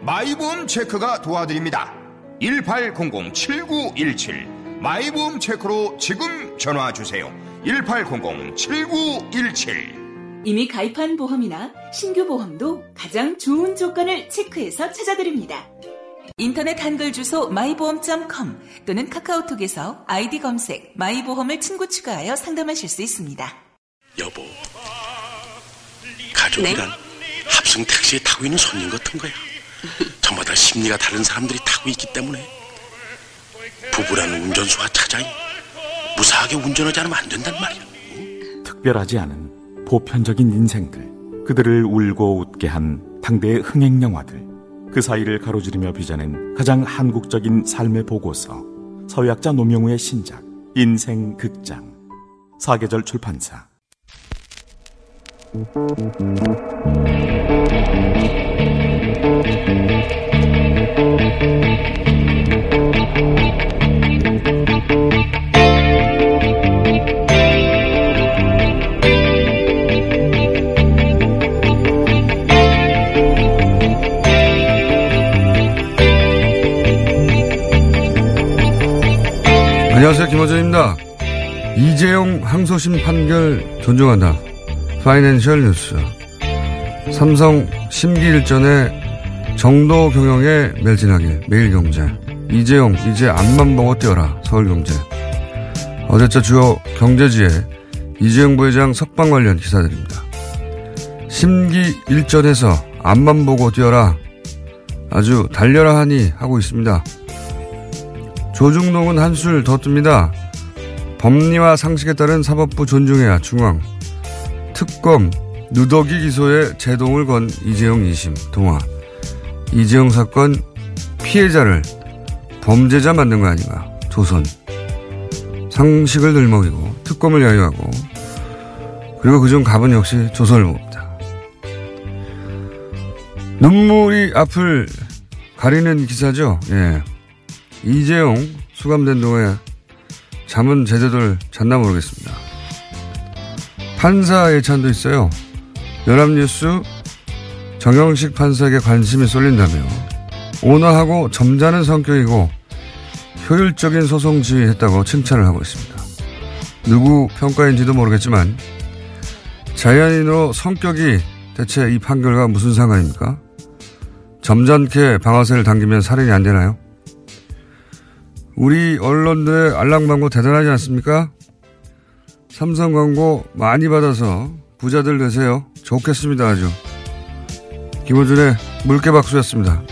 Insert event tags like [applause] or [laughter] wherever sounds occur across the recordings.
마이보험 체크가 도와드립니다. 1800-7917 마이보험 체크로 지금 전화 주세요. 1800-7917 이미 가입한 보험이나 신규 보험도 가장 좋은 조건을 체크해서 찾아드립니다. 인터넷 한글 주소 마이보험.com 또는 카카오톡에서 아이디 검색 마이보험을 친구 추가하여 상담하실 수 있습니다. 여보, 가족이란 합성 택시에 타고 있는 손님 같은 거야. 저마다 심리가 다른 사람들이 타고 있기 때문에 부부라는 운전수와 차장이 무사하게 운전하지 않으면 안 된단 말이야. 특별하지 않은 보편적인 인생들, 그들을 울고 웃게 한 당대의 흥행 영화들, 그 사이를 가로지르며 빚어낸 가장 한국적인 삶의 보고서, 서약자 노명우의 신작, 인생 극장, 사계절 출판사. 안녕하세요. 김호준입니다. 이재용 항소심 판결 존중한다. 파이낸셜 뉴스. 삼성 심기 일전에 정도 경영에 매진하길 매일경제. 이재용 이제 앞만 보고 뛰어라 서울경제. 어제자 주요 경제지에 이재용 부회장 석방 관련 기사들입니다. 심기 일전에서 앞만 보고 뛰어라 아주 달려라 하니 하고 있습니다. 조중동은 한술 더 뜹니다. 법리와 상식에 따른 사법부 존중해야 중앙. 특검 누더기 기소에 제동을 건 이재용 2심 동화. 이재용 사건 피해자를 범죄자 만든 거 아닌가. 조선. 상식을 들먹이고 특검을 야유하고 그리고 그중 갑은 역시 조선을 봅니다. 눈물이 앞을 가리는 기사죠. 예. 이재용 수감된 동안 잠은 제대로 잤나 모르겠습니다. 판사 예찬도 있어요. 연합뉴스 정영식 판사에게 관심이 쏠린다며 온화하고 점잖은 성격이고 효율적인 소송 지휘했다고 칭찬을 하고 있습니다. 누구 평가인지도 모르겠지만 자연인으로 성격이 대체 이 판결과 무슨 상관입니까? 점잖게 방아쇠를 당기면 살인이 안 되나요? 우리 언론들의 알랑방구 대단하지 않습니까? 삼성 광고 많이 받아서 부자들 되세요. 좋겠습니다, 아주. 김호준의 물개박수였습니다.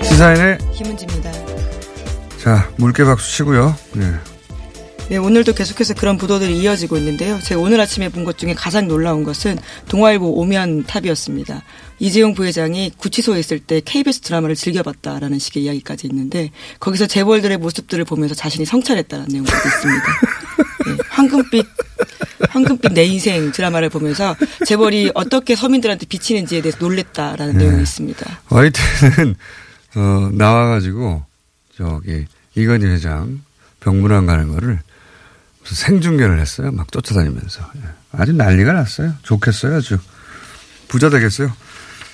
시사인의 김은지입니다. 자, 물개박수 치고요. 네. 네, 오늘도 계속해서 그런 보도들이 이어지고 있는데요. 제가 오늘 아침에 본 것 중에 가장 놀라운 것은 동아일보 오면 탑이었습니다. 이재용 부회장이 구치소에 있을 때 KBS 드라마를 즐겨봤다라는 식의 이야기까지 있는데 거기서 재벌들의 모습들을 보면서 자신이 성찰했다는 내용까지 있습니다. 네, 황금빛 황금빛 내 인생 드라마를 보면서 재벌이 어떻게 서민들한테 비치는지에 대해서 놀랬다라는 네. 내용이 있습니다. 화이트는 어, 나와가지고 저기 이건희 회장 병문안 가는 거를 생중계를 했어요. 막 쫓아다니면서. 예. 아주 난리가 났어요. 좋겠어요. 아주. 부자 되겠어요.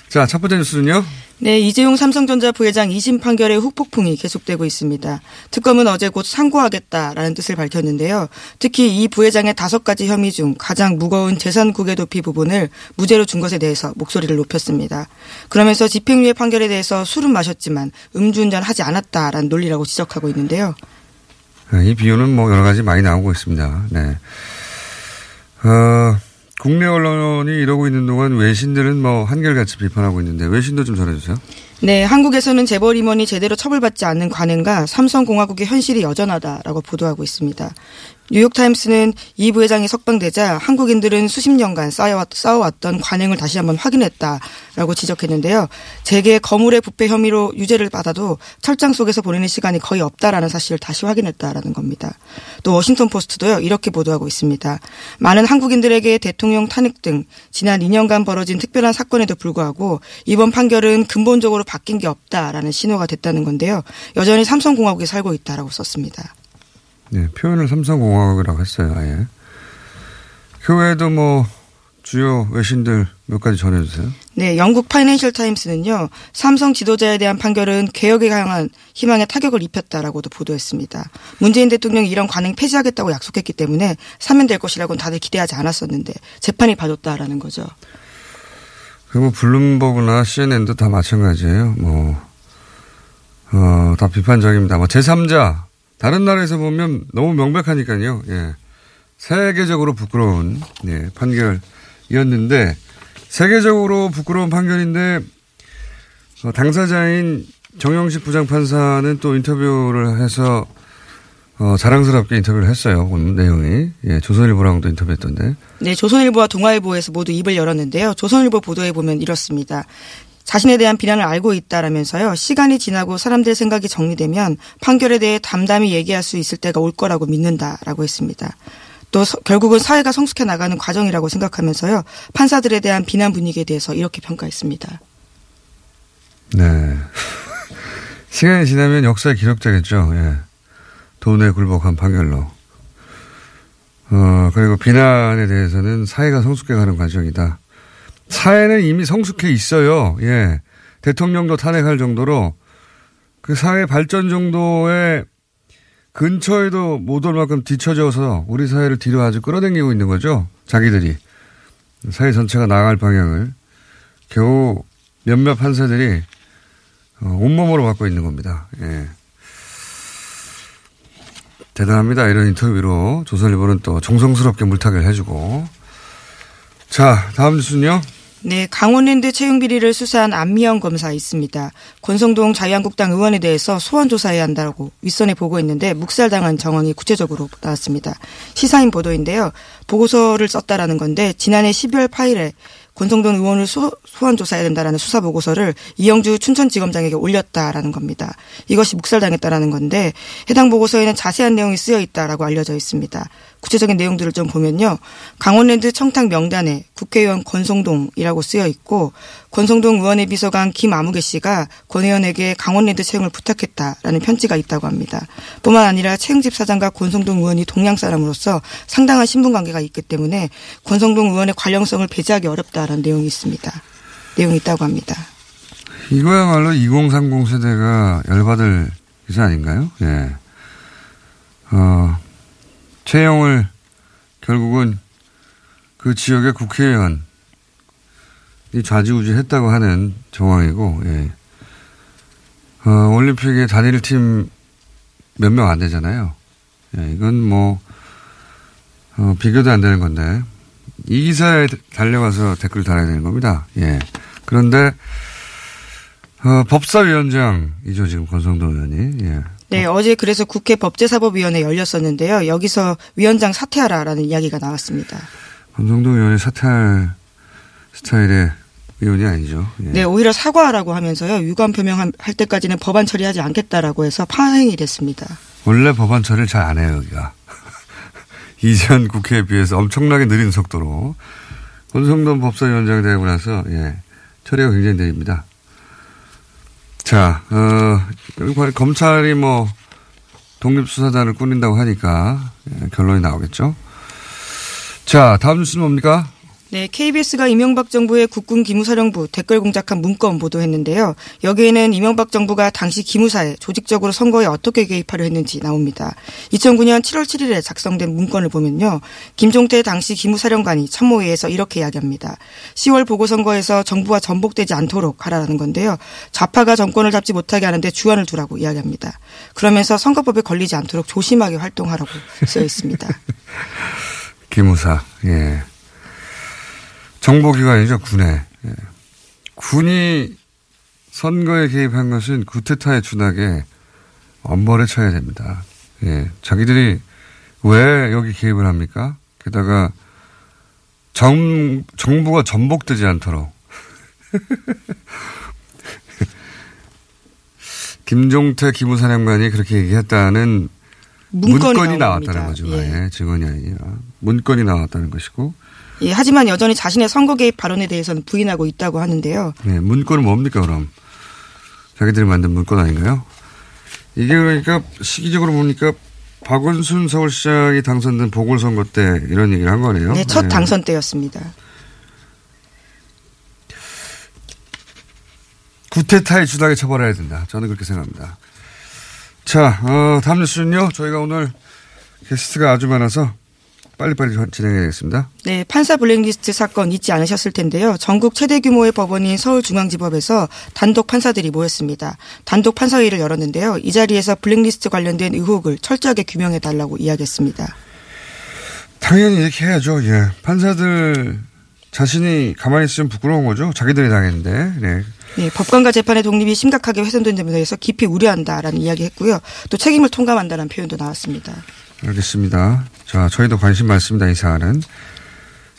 자, 첫 번째 뉴스는요. 네, 이재용 삼성전자 부회장 2심 판결의 후폭풍이 계속되고 있습니다. 특검은 어제 곧 상고하겠다라는 뜻을 밝혔는데요. 특히 이 부회장의 다섯 가지 혐의 중 가장 무거운 재산 국외 도피 부분을 무죄로 준 것에 대해서 목소리를 높였습니다. 그러면서 집행유예 판결에 대해서 술은 마셨지만 음주운전 하지 않았다라는 논리라고 지적하고 있는데요. 네, 이 비유는 뭐 여러 가지 많이 나오고 있습니다. 네. 어, 국내 언론이 이러고 있는 동안 외신들은 뭐 한결같이 비판하고 있는데 외신도 좀 전해주세요. 네, 한국에서는 재벌 임원이 제대로 처벌받지 않는 관행과 삼성공화국의 현실이 여전하다라고 보도하고 있습니다. 뉴욕타임스는 이 부회장이 석방되자 한국인들은 수십 년간 쌓아왔던 관행을 다시 한번 확인했다라고 지적했는데요. 재계 거물의 부패 혐의로 유죄를 받아도 철장 속에서 보내는 시간이 거의 없다라는 사실을 다시 확인했다라는 겁니다. 또 워싱턴 포스트도요. 이렇게 보도하고 있습니다. 많은 한국인들에게 대통령 탄핵 등 지난 2년간 벌어진 특별한 사건에도 불구하고 이번 판결은 근본적으로 바뀐 게 없다라는 신호가 됐다는 건데요. 여전히 삼성공화국에 살고 있다라고 썼습니다. 네, 표현을 삼성공화국이라고 했어요, 아예. 그 외에도 뭐, 주요 외신들 몇 가지 전해주세요. 네, 영국 파이낸셜 타임스는요, 삼성 지도자에 대한 판결은 개혁에 향한 희망에 타격을 입혔다라고도 보도했습니다. 문재인 대통령이 이런 관행 폐지하겠다고 약속했기 때문에 사면될 것이라고는 다들 기대하지 않았었는데 재판이 봐줬다라는 거죠. 그리고 블룸버그나 CNN도 다 마찬가지예요. 뭐, 어, 다 비판적입니다. 뭐 제3자 다른 나라에서 보면 너무 명백하니까요. 예. 세계적으로 부끄러운 예, 판결이었는데 세계적으로 부끄러운 판결인데 어, 당사자인 정영식 부장판사는 또 인터뷰를 해서 어, 자랑스럽게 인터뷰를 했어요. 오늘 내용이. 예, 조선일보랑도 인터뷰했던데. 네, 조선일보와 동아일보에서 모두 입을 열었는데요. 조선일보 보도에 보면 이렇습니다. 자신에 대한 비난을 알고 있다라면서요. 시간이 지나고 사람들의 생각이 정리되면 판결에 대해 담담히 얘기할 수 있을 때가 올 거라고 믿는다라고 했습니다. 또 서, 결국은 사회가 성숙해 나가는 과정이라고 생각하면서요. 판사들에 대한 비난 분위기에 대해서 이렇게 평가했습니다. 네. [laughs] 시간이 지나면 역사의 기록되겠죠. 예. 돈에 굴복한 판결로. 어, 그리고 비난에 대해서는 사회가 성숙해 가는 과정이다. 사회는 이미 성숙해 있어요. 예. 대통령도 탄핵할 정도로 그 사회 발전 정도의 근처에도 못 올 만큼 뒤쳐져서 우리 사회를 뒤로 아주 끌어당기고 있는 거죠. 자기들이. 사회 전체가 나아갈 방향을 겨우 몇몇 판사들이 어, 온몸으로 갖고 있는 겁니다. 예. 대단합니다. 이런 인터뷰로 조선일보는 또 정성스럽게 물타기를 해주고. 자, 다음 뉴스는요. 네, 강원랜드 채용 비리를 수사한 안미영 검사 있습니다. 권성동 자유한국당 의원에 대해서 소환 조사해야 한다고 윗선에 보고했는데 묵살당한 정황이 구체적으로 나왔습니다. 시사인 보도인데요. 보고서를 썼다라는 건데 지난해 12월 8일에 권성동 의원을 소, 소환 조사해야 된다라는 수사 보고서를 이영주 춘천지검장에게 올렸다라는 겁니다. 이것이 묵살당했다라는 건데 해당 보고서에는 자세한 내용이 쓰여 있다라고 알려져 있습니다. 구체적인 내용들을 좀 보면요. 강원랜드 청탁 명단에 국회의원 권성동이라고 쓰여 있고 권성동 의원의 비서관 김아무개 씨가 권 의원에게 강원랜드 채용을 부탁했다라는 편지가 있다고 합니다. 뿐만 아니라 채용집 사장과 권성동 의원이 동양 사람으로서 상당한 신분 관계가 있기 때문에 권성동 의원의 관련성을 배제하기 어렵다라는 내용이 있습니다. 내용이 있다고 합니다. 이거야말로 2030 세대가 열받을 기사 아닌가요? 예. 어, 채용을 결국은 그 지역의 국회의원이 좌지우지했다고 하는 정황이고, 예. 어, 올림픽에 단일 팀 몇 명 안 되잖아요. 예, 이건 뭐, 어, 비교도 안 되는 건데, 이 기사에 달려가서 댓글을 달아야 되는 겁니다. 예. 그런데, 어, 법사위원장이죠, 지금 권성동 의원이. 예. 네, 어제 그래서 국회 법제사법위원회 열렸었는데요. 여기서 위원장 사퇴하라라는 이야기가 나왔습니다. 권성동 의원이 사퇴할 스타일의 의원이 아니죠. 예. 네, 오히려 사과하라고 하면서요. 유감 표명할 때까지는 법안 처리하지 않겠다라고 해서 파행이 됐습니다. 원래 법안 처리를 잘 안 해요, 여기가. [laughs] 이전 국회에 비해서 엄청나게 느린 속도로 권성동 법사위원장이 되고 나서 예, 처리가 굉장히 느립니다. 자, 어, 검찰이 뭐 독립수사단을 꾸린다고 하니까 예, 결론이 나오겠죠. 자, 다음 뉴스는 뭡니까? 네, KBS가 이명박 정부의 국군 기무사령부 댓글 공작한 문건 보도했는데요. 여기에는 이명박 정부가 당시 기무사에 조직적으로 선거에 어떻게 개입하려 했는지 나옵니다. 2009년 7월 7일에 작성된 문건을 보면요. 김종태 당시 기무사령관이 참모회에서 이렇게 이야기합니다. 10월 보궐선거에서 정부와 전복되지 않도록 하라는 건데요. 좌파가 정권을 잡지 못하게 하는데 주안을 두라고 이야기합니다. 그러면서 선거법에 걸리지 않도록 조심하게 활동하라고 쓰여 있습니다. [laughs] 기무사, 예. 정보기관이죠, 군에. 예. 군이 선거에 개입한 것은 구테타에 준하게 엄벌에 쳐야 됩니다. 예. 자기들이 왜 여기 개입을 합니까? 게다가 정, 정부가 전복되지 않도록. [laughs] 김종태 기무사령관이 그렇게 얘기했다는 문건이, 문건이 나왔다는 거죠. 예. 예. 증언이 아니라. 문건이 나왔다는 것이고. 예, 하지만 여전히 자신의 선거 개입 발언에 대해서는 부인하고 있다고 하는데요. 네, 문건은 뭡니까 그럼? 자기들이 만든 문건 아닌가요? 이게 그러니까 시기적으로 보니까 박원순 서울시장이 당선된 보궐선거 때 이런 얘기를 한 거네요. 네, 첫 네. 당선 때였습니다. 구테타에 주당에 처벌해야 된다. 저는 그렇게 생각합니다. 자, 어, 다음 뉴스는요. 저희가 오늘 게스트가 아주 많아서 빨리빨리 진행해야겠습니다. 네, 판사 블랙리스트 사건 잊지 않으셨을 텐데요. 전국 최대 규모의 법원인 서울중앙지법에서 단독 판사들이 모였습니다. 단독 판사회의를 열었는데요. 이 자리에서 블랙리스트 관련된 의혹을 철저하게 규명해 달라고 이야기했습니다. 당연히 이렇게 해야죠. 예. 판사들 자신이 가만히 있으면 부끄러운 거죠. 자기들이 당했는데. 네. 네, 법관과 재판의 독립이 심각하게 훼손된 점에 대해서 깊이 우려한다라는 이야기했고요. 또 책임을 통감한다는 표현도 나왔습니다. 알겠습니다. 자, 저희도 관심 많습니다. 이 사안은.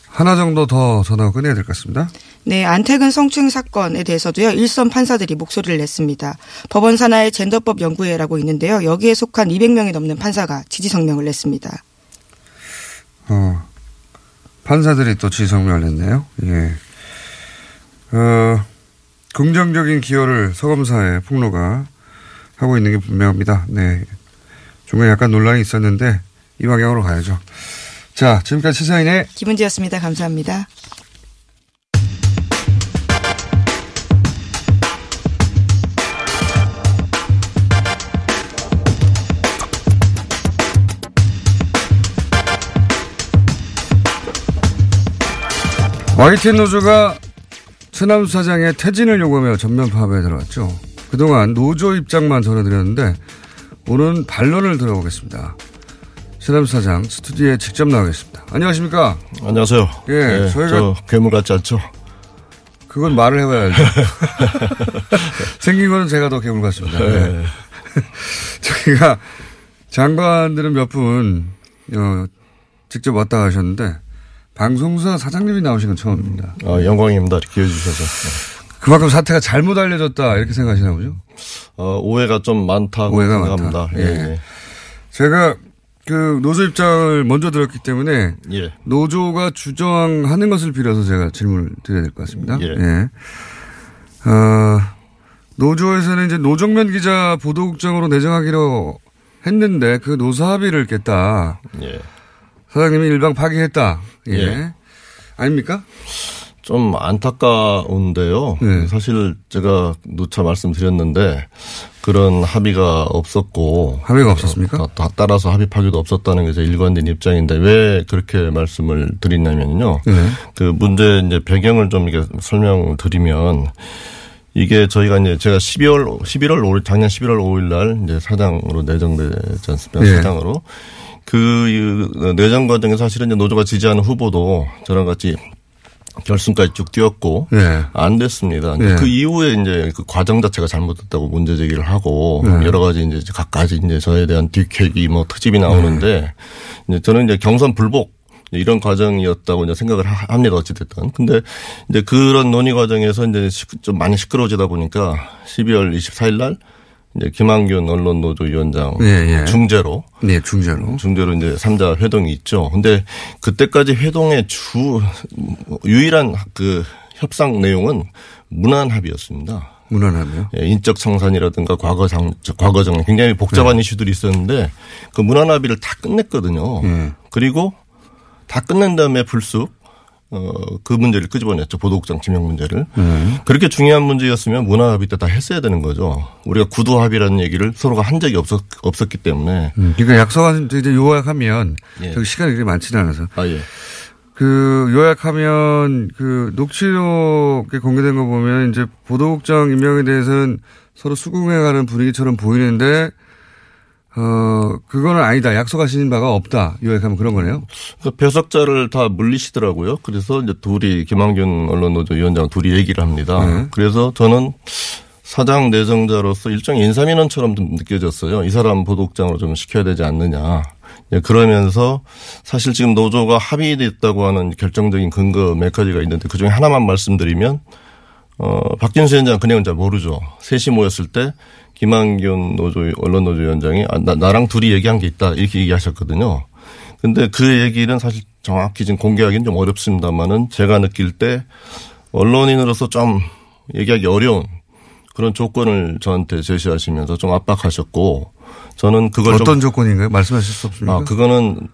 하나 정도 더 전화 끊어야 될 것 같습니다. 네, 안태근 성추행 사건에 대해서도요, 일선 판사들이 목소리를 냈습니다. 법원 산하의 젠더법 연구회라고 있는데요. 여기에 속한 200명이 넘는 판사가 지지 성명을 냈습니다. 어, 판사들이 또 지지 성명을 냈네요. 예. 어, 긍정적인 기여를 서검사의 폭로가 하고 있는 게 분명합니다. 네. 중간에 약간 논란이 있었는데 이 방향으로 가야죠. 자, 지금까지 시사인의 김은지였습니다. 감사합니다. YTN 노조가 최남 사장의 퇴진을 요구하며 전면 파업에 들어갔죠. 그동안 노조 입장만 전해드렸는데 오늘은 반론을 들어보겠습니다. 최남 사장 스튜디오에 직접 나오겠습니다. 안녕하십니까? 안녕하세요. 예, 네, 저희가 괴물 같지 않죠? 그건 말을 해봐야죠. [laughs] 생긴 거는 제가 더 괴물 같습니다. 네. 네. [laughs] 저희가 장관들은 몇 분, 어, 직접 왔다 가셨는데, 방송사 사장님이 나오신 건 처음입니다. 아, 영광입니다. 기회 주셔서. 네. 그만큼 사태가 잘못 알려졌다 이렇게 생각하시나 보죠? 어, 오해가 좀 많다고 오해가 생각합니다. 많다. 예. 예. 제가 그 노조 입장을 먼저 들었기 때문에 예. 노조가 주장하는 것을 빌어서 제가 질문을 드려야 될 것 같습니다. 예. 예. 어, 노조에서는 이제 노정면 기자 보도국장으로 내정하기로 했는데 그 노사 합의를 깼다. 예. 사장님이 일방 파기했다. 예. 예. 아닙니까? 좀 안타까운데요. 네. 사실 제가 누차 말씀드렸는데 그런 합의가 없었고 합의가 없었습니까? 다, 따라서 합의 파기도 없었다는 게 제 일관된 입장인데 왜 그렇게 말씀을 드리냐면요. 네. 그 문제 이제 배경을 좀 이렇게 설명드리면 이게 저희가 이제 제가 12월 11월 5일 작년 11월 5일 날 이제 사장으로 내정되지 않습니까? 네. 사장으로 그 내정 과정에서 사실은 이제 노조가 지지하는 후보도 저랑 같이 결승까지 쭉 뛰었고 예. 안 됐습니다. 예. 그 이후에 이제 그 과정 자체가 잘못됐다고 문제 제기를 하고 예. 여러 가지 이제 각가지 이제 저에 대한 뒷얘기 뭐 트집이 나오는데 이제 저는 이제 경선 불복 이런 과정이었다고 이제 생각을 하- 합니다. 어찌됐든. 근데 이제 그런 논의 과정에서 이제 시- 좀 많이 시끄러워지다 보니까 12월 24일 날 이제 김한균 언론노조 위원장 예, 예. 중재로 네, 중재로. 중재로 이제 삼자 회동이 있죠. 근데 그때까지 회동의 주 유일한 그 협상 내용은 문안 합의였습니다. 무난하며. 예, 인적 청산이라든가 과거 장 과거 정 굉장히 복잡한 이슈들이 있었는데 그 문안 합의를 다 끝냈거든요. 그리고 다 끝낸 다음에 불쑥 어, 그 문제를 끄집어냈죠. 보도국장 지명 문제를. 그렇게 중요한 문제였으면 문화 합의 때 다 했어야 되는 거죠. 우리가 구도 합의라는 얘기를 서로가 한 적이 없었, 없었기 때문에. 음, 그러니까 약속한 이제 요약하면 예. 저기 시간이 그렇게 많지는 않아서 아, 예. 그 요약하면 그 녹취록에 공개된 거 보면 이제 보도국장 임명에 대해서는 서로 수긍해가는 분위기처럼 보이는데 어 그거는 아니다 약속하신 바가 없다 요약하면 그런 거네요. 그 배석자를 다 물리시더라고요. 그래서 이제 둘이 김한균 언론노조 위원장 둘이 얘기를 합니다. 네. 그래서 저는 사장 내정자로서 일종의 인사민원처럼 좀 느껴졌어요. 이 사람 보도국장으로 좀 시켜야 되지 않느냐. 예, 그러면서 사실 지금 노조가 합의됐다고 하는 결정적인 근거 몇 가지가 있는데 그중에 하나만 말씀드리면 어, 박진수 위원장 그냥은 잘 모르죠. 셋이 모였을 때 김한균 노조 언론 노조 위원장이 아, 나, 나랑 둘이 얘기한 게 있다 이렇게 얘기하셨거든요. 근데 그 얘기는 사실 정확히 지금 공개하기는 좀 어렵습니다만은 제가 느낄 때 언론인으로서 좀 얘기하기 어려운 그런 조건을 저한테 제시하시면서 좀 압박하셨고 저는 그걸 어떤 좀 조건인가요? 말씀하실 수 없습니까? 아, 그거는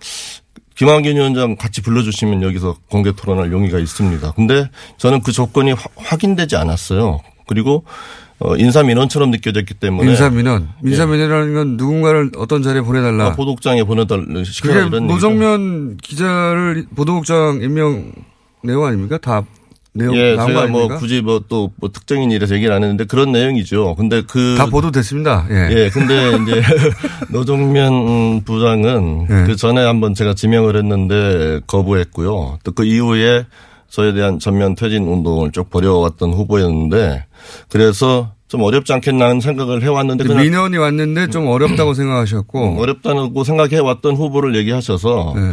김한균 위원장 같이 불러주시면 여기서 공개 토론할 용의가 있습니다. 근데 저는 그 조건이 화- 확인되지 않았어요. 그리고 어, 인사민원처럼 느껴졌기 때문에 민사민원. 민사민원이라는 건 누군가를 어떤 자리에 보내달라. 아, 보도국장에 보내달 시켜라 이런. 노정면 기자를 보도국장 임명 내용 아닙니까? 다 내용 예, 제가 뭐? 굳이 뭐또뭐 특정인이라서 얘기를 안 했는데 그런 내용이죠. 근데 그 다 보도됐습니다. 예. 예, 근데 이제 [laughs] 노정면 부장은 예. 그 전에 한번 제가 지명을 했는데 거부했고요. 또 그 이후에 저에 대한 전면 퇴진 운동을 쭉 벌여왔던 후보였는데 그래서 좀 어렵지 않겠나 하는 생각을 해왔는데 민원이 왔는데 좀 어렵다고 생각하셨고. 어렵다고 생각해왔던 후보를 얘기하셔서 예.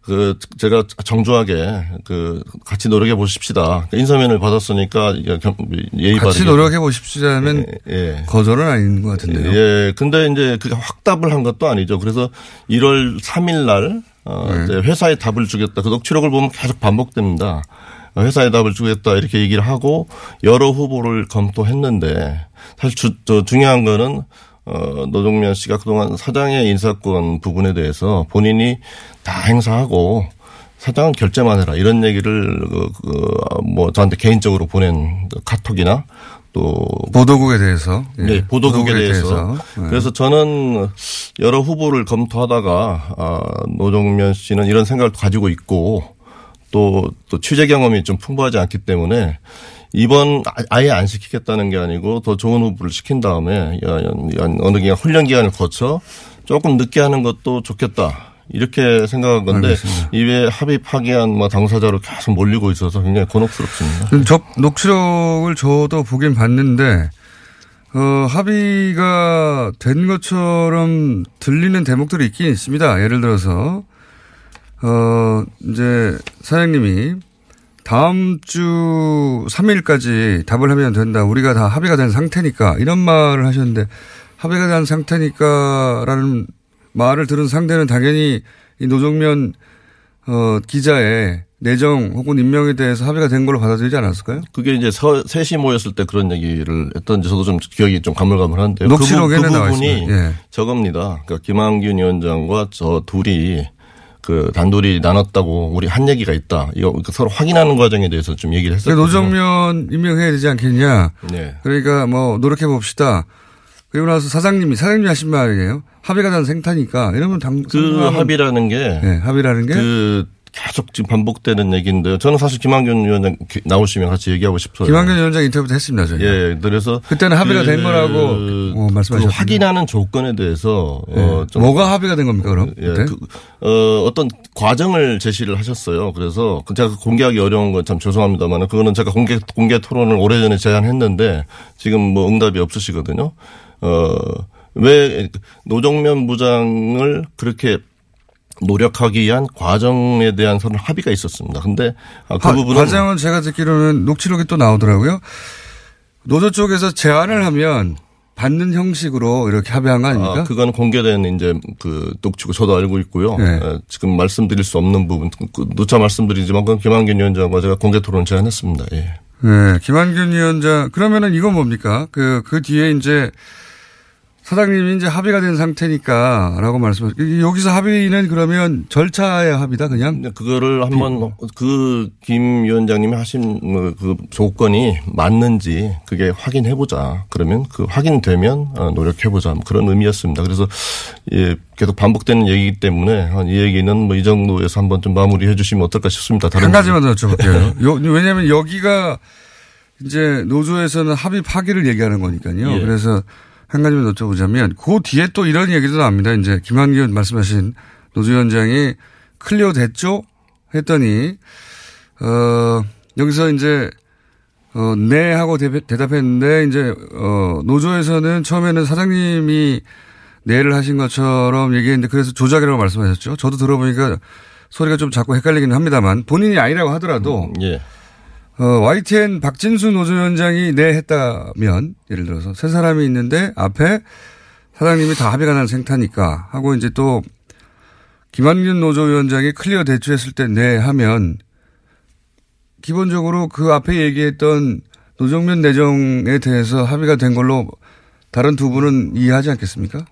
그 제가 정중하게 그 같이 노력해 보십시다. 인사면을 받았으니까 예의 같이 바르게 노력해 보십시오면 예. 거절은 아닌 것 같은데요. 예. 근데 이제 그게 확답을 한 것도 아니죠. 그래서 1월 3일 날 어, 네. 회사에 답을 주겠다. 그 녹취록을 보면 계속 반복됩니다. 어, 회사에 답을 주겠다 이렇게 얘기를 하고 여러 후보를 검토했는데 사실 주, 저 중요한 거는 어, 노종면 씨가 그동안 사장의 인사권 부분에 대해서 본인이 다 행사하고 사장은 결제만 해라 이런 얘기를 그, 그, 뭐 저한테 개인적으로 보낸 그 카톡이나 또 보도국에 대해서. 예. 네, 보도국에 대해서. 예. 그래서 저는 여러 후보를 검토하다가 아, 노정면 씨는 이런 생각을 가지고 있고 또, 또 취재 경험이 좀 풍부하지 않기 때문에 이번 아- 아예 안 시키겠다는 게 아니고 더 좋은 후보를 시킨 다음에 어느 기간 훈련 기간을 거쳐 조금 늦게 하는 것도 좋겠다. 이렇게 생각한 건데 알겠습니다. 이외에 합의 파기한 뭐 당사자로 계속 몰리고 있어서 굉장히 곤혹스럽습니다. 음, 저 녹취록을 저도 보긴 봤는데 어, 합의가 된 것처럼 들리는 대목들이 있긴 있습니다. 예를 들어서 어 이제 사장님이 다음 주 3일까지 답을 하면 된다. 우리가 다 합의가 된 상태니까 이런 말을 하셨는데 합의가 된 상태니까라는 말을 들은 상대는 당연히 이 노정면 어, 기자의 내정 혹은 임명에 대해서 합의가 된 걸로 받아들이지 않았을까요? 그게 이제 서, 셋이 모였을 때 그런 얘기를 했던지 저도 좀 기억이 좀 가물가물한데 녹취록에는 그, 부- 그 부분이. 예. 저겁니다. 그러니까 김한균 위원장과 저 둘이 그 단둘이 나눴다고 우리 한 얘기가 있다. 이거 서로 확인하는 과정에 대해서 좀 얘기를 했었거든요. 노정면 임명해야 되지 않겠냐. 네. 그러니까 뭐 노력해 봅시다. 그리고 나서 사장님이 사장님이 하신 말이에요. 합의가 된 생타니까 이러면 당그 합의라는 게 네, 합의라는 게 그 계속 지금 반복되는 얘기인데요. 저는 사실 김한균 위원장 나오시면 같이 얘기하고 싶어요. 김한균 위원장 인터뷰도 했습니다. 저희. 예, 그래서 그때는 합의가 그, 된 거라고 어, 말씀하셨죠. 그 확인하는 조건에 대해서 예. 어, 좀 뭐가 합의가 된 겁니까 그럼? 예, 그, 어, 어떤 과정을 제시를 하셨어요. 그래서 그 제가 공개하기 어려운 건 참 죄송합니다만 그거는 제가 공개 공개 토론을 오래전에 제안했는데 지금 뭐 응답이 없으시거든요. 어, 왜 노정면 부장을 그렇게 노력하기 위한 과정에 대한 서로 합의가 있었습니다. 근데 그 하, 부분은 과정은 제가 듣기로는 녹취록이 또 나오더라고요. 노조 쪽에서 제안을 하면 받는 형식으로 이렇게 합의한 거 아닙니까? 아, 그건 공개된 이제 그 녹취고 저도 알고 있고요. 네. 예, 지금 말씀드릴 수 없는 부분, 그 누차 말씀드리지만 그건 김한균 위원장과 제가 공개 토론 제안했습니다. 예. 네, 김한균 위원장 그러면은 이건 뭡니까? 그그 뒤에 이제 사장님이 이제 합의가 된 상태니까 라고 말씀하셨. 여기서 합의는 그러면 절차의 합의다 그냥. 그거를 한번 그 김 위원장님이 하신 뭐그 조건이 맞는지 그게 확인해 보자. 그러면 그 확인되면 어, 노력해 보자. 뭐 그런 의미였습니다. 그래서 예, 계속 반복되는 얘기이기 때문에 한이 얘기는 뭐 이 정도에서 한번 좀 마무리해 주시면 어떨까 싶습니다. 다른 한 가지만 더 여쭤볼게요. 요, 왜냐하면 여기가 이제 노조에서는 합의 파기를 얘기하는 거니까요. 예. 그래서 한 가지만 더 여쭤보자면 그 뒤에 또 이런 얘기도 나옵니다. 이제 김한기원 말씀하신 노조위원장이 클리어 됐죠? 했더니 어 여기서 이제 어, 네 하고 대, 대답했는데 이제 어 노조에서는 처음에는 사장님이 네를 하신 것처럼 얘기했는데 그래서 조작이라고 말씀하셨죠. 저도 들어보니까 소리가 좀 자꾸 헷갈리긴 합니다만 본인이 아니라고 하더라도 예. 어, YTN 박진수 노조위원장이 네 했다면 예를 들어서 세 사람이 있는데 앞에 사장님이 다 합의가 난 생타니까 하고 이제 또 김한균 노조위원장이 클리어 대처했을 때 네 하면 기본적으로 그 앞에 얘기했던 노정면 내정에 대해서 합의가 된 걸로 다른 두 분은 이해하지 않겠습니까?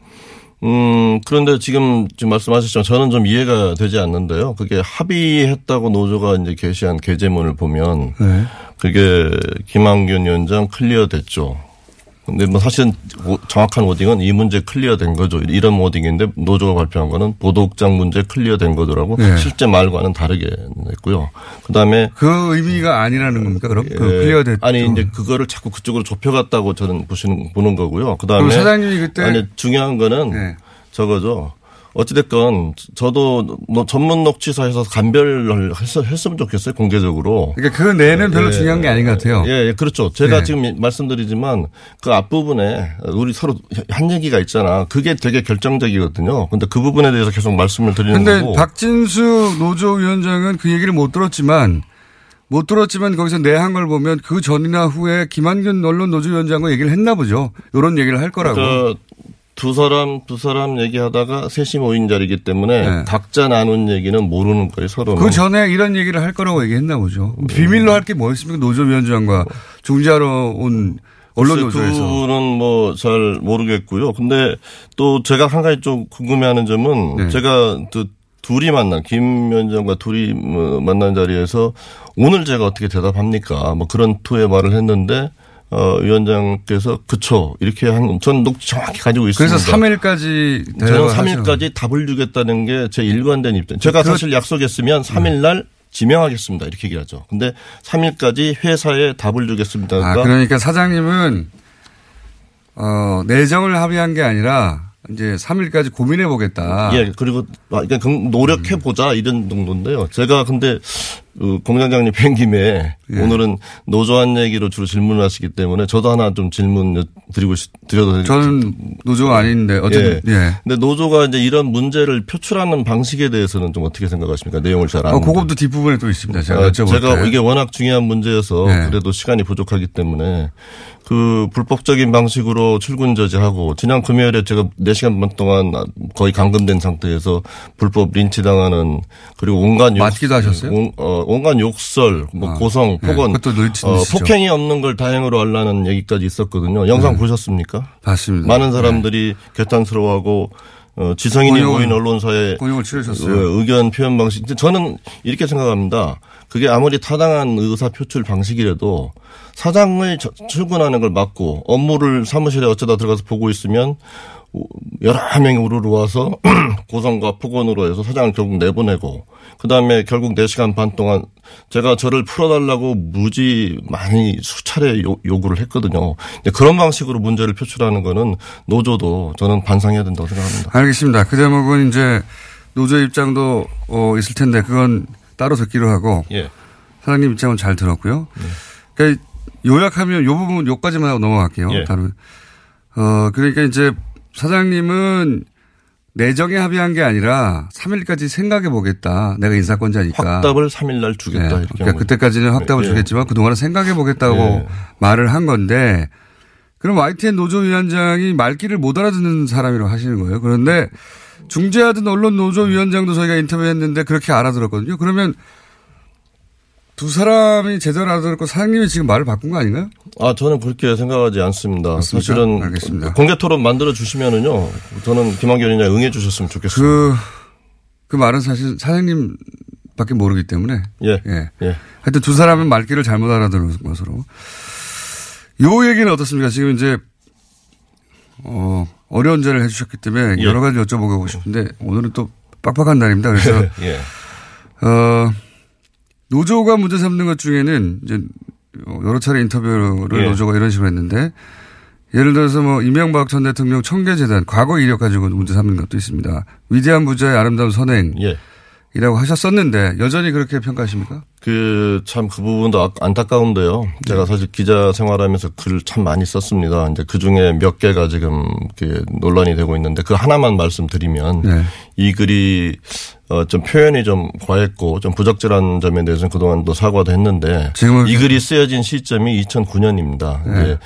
음, 그런데 지금, 지금 말씀하셨지만 저는 좀 이해가 되지 않는데요. 그게 합의했다고 노조가 이제 게시한 게재문을 보면 네. 그게 김환균 위원장 clear 됐죠. 근데 뭐 사실은 오- 정확한 wording은 이 문제 clear 된 거죠. 이런 wording인데 노조가 발표한 거는 보도국장 문제 clear 된 거더라고. 네. 실제 말과는 다르게 냈고요. 그 다음에 그 의미가 아니라는 겁니까? 그럼 그 clear 됐죠. 아니 이제 그거를 자꾸 그쪽으로 좁혀갔다고 저는 보시는 보는 거고요. 그다음에 사장님이 그때- 아니 중요한 거는 네. 저거죠. 어찌됐건 저도 뭐 전문 녹취사에서 간별을 했, 했으면 좋겠어요 공개적으로. 그러니까 그 내는 별로 예, 중요한 게 아닌 것 같아요. 예, 예, 그렇죠. 제가 네. 지금 말씀드리지만 그 앞부분에 우리 서로 한 얘기가 있잖아. 그게 되게 결정적이거든요. 근데 그 부분에 대해서 계속 말씀을 드리는 근데 거고. 박진수 노조위원장은 그 얘기를 못 들었지만 못 들었지만 거기서 내한 걸 보면 그 전이나 후에 김한균 언론 노조위원장과 얘기를 했나 보죠. 이런 얘기를 할 거라고. 그 두 사람 두 사람 얘기하다가 셋이 모인 자리이기 때문에 네. 각자 나눈 얘기는 모르는 거예요 서로는. 그 전에 이런 얘기를 할 거라고 얘기했나 보죠. 비밀로 할 게 뭐 있습니까? 노조위원장과 중재하러 온 언론 노조에서. 그분은 뭐 잘 모르겠고요. 근데 또 제가 한 가지 좀 궁금해하는 점은 네. 제가 그 둘이 만난 김 위원장과 둘이 뭐 만난 자리에서 오늘 제가 어떻게 대답합니까? 뭐 그런 투의 말을 했는데 어 위원장께서 그쵸 이렇게 한전 녹취 정확히 가지고 있습니다. 그래서 3일까지 저는 3일까지 답을 주겠다는 게 제 일관된 입장. 제가 그- 사실 약속했으면 3일 날 지명하겠습니다. 이렇게 얘기하죠. 근데 3일까지 회사에 답을 주겠습니다. 아, 그러니까 사장님은 어, 내정을 합의한 게 아니라 이제 3일까지 고민해 보겠다. 예, 그리고 그러니까 노력해 보자 이런 정도인데요. 제가 근데 그 공장장님 뵌 김에 예. 오늘은 노조한 얘기로 주로 질문을 하시기 때문에 저도 하나 좀 질문 드리고 싶, 드려도 될까요? 저는 노조가 아닌데 어쨌든 예. 근데 노조가 이제 이런 문제를 표출하는 방식에 대해서는 좀 어떻게 생각하십니까? 내용을 잘 어, 아는데. 그것도 뒷부분에 또 있습니다. 제가 아, 여쭤볼 제가 때. 이게 워낙 중요한 문제여서 네. 그래도 시간이 부족하기 때문에 그 불법적인 방식으로 출근 저지하고 지난 금요일에 제가 4시간 반 동안 거의 감금된 상태에서 불법 린치당하는 그리고 온갖 욕 맞기도 하셨어요? 온, 어, 온갖 욕설, 뭐 아, 고성, 네, 폭언, 린치- 어. 폭행이 없는 걸 다행으로 알라는 얘기까지 있었거든요. 영상 네. 보셨습니까? 봤습니다. 많은 사람들이 개탄스러워하고 어, 지성인이 곤욕을- 모인 언론사에 곤욕을 치르셨어요. 어, 의견 표현 방식. 저는 이렇게 생각합니다. 그게 아무리 타당한 의사 표출 방식이라도 사장의 저- 출근하는 걸 막고 업무를 사무실에 어쩌다 들어가서 보고 있으면 여러 명이 우르르 와서 [clears throat] 고성과 폭언으로 해서 사장을 결국 내보내고 그다음에 결국 4시간 반 동안 제가 저를 풀어달라고 무지 많이 수차례 요, 요구를 했거든요. 그런 방식으로 문제를 표출하는 거는 노조도 저는 반성해야 된다고 생각합니다. 알겠습니다. 그 대목은 이제 노조 입장도 어, 있을 텐데 그건 따로 듣기로 하고 예. 사장님 입장은 잘 들었고요. 그러니까 요약하면 요 부분 요까지만 하고 넘어갈게요. 예. 다른 어 그러니까 이제 사장님은 내정에 합의한 게 아니라 3일까지 생각해 보겠다. 내가 인사권자니까. 확답을 3일 날 주겠다. 네. 이렇게 그러니까 그때까지는 확답을 예. 주겠지만 그동안은 생각해 보겠다고 예. 말을 한 건데 그럼 YTN 노조위원장이 말귀를 못 알아듣는 사람이라고 하시는 거예요. 그런데 중재하던 언론 노조위원장도 저희가 인터뷰했는데 그렇게 알아들었거든요. 그러면 두 사람이 제대로 알아들었고 사장님이 지금 말을 바꾼 거 아닌가요? 아, 저는 그렇게 생각하지 않습니다. 맞습니까? 사실은 알겠습니다. 공개 토론 만들어 주시면은요. 저는 김한결 위원장 응해 주셨으면 좋겠습니다. 그, 그 말은 사실 사장님 밖에 모르기 때문에. 예. 예. 예. 하여튼 두 사람은 말귀를 잘못 알아들은 것으로. 요 얘기는 어떻습니까? 지금 이제, 어, 어려운 자를 해주셨기 때문에 예. 여러 가지 여쭤보고 싶은데 오늘은 또 빡빡한 날입니다. 그래서, [laughs] 예. 어, 노조가 문제 삼는 것 중에는 이제 여러 차례 인터뷰를 예. 노조가 이런 식으로 했는데 예를 들어서 뭐 이명박 전 대통령 청계재단 과거 이력 가지고 문제 삼는 것도 있습니다. 위대한 부자의 아름다운 선행이라고 예. 하셨었는데 여전히 그렇게 평가하십니까? 그, 참, 그 부분도 아- 안타까운데요. 제가 사실 기자 생활하면서 글을 참 많이 썼습니다. 이제 그 중에 몇 개가 지금 논란이 되고 있는데 그 하나만 말씀드리면 네. 이 글이 어, 좀 표현이 좀 과했고 좀 부적절한 점에 대해서는 그동안도 사과도 했는데 이 글이 쓰여진 시점이 2009년입니다. 네.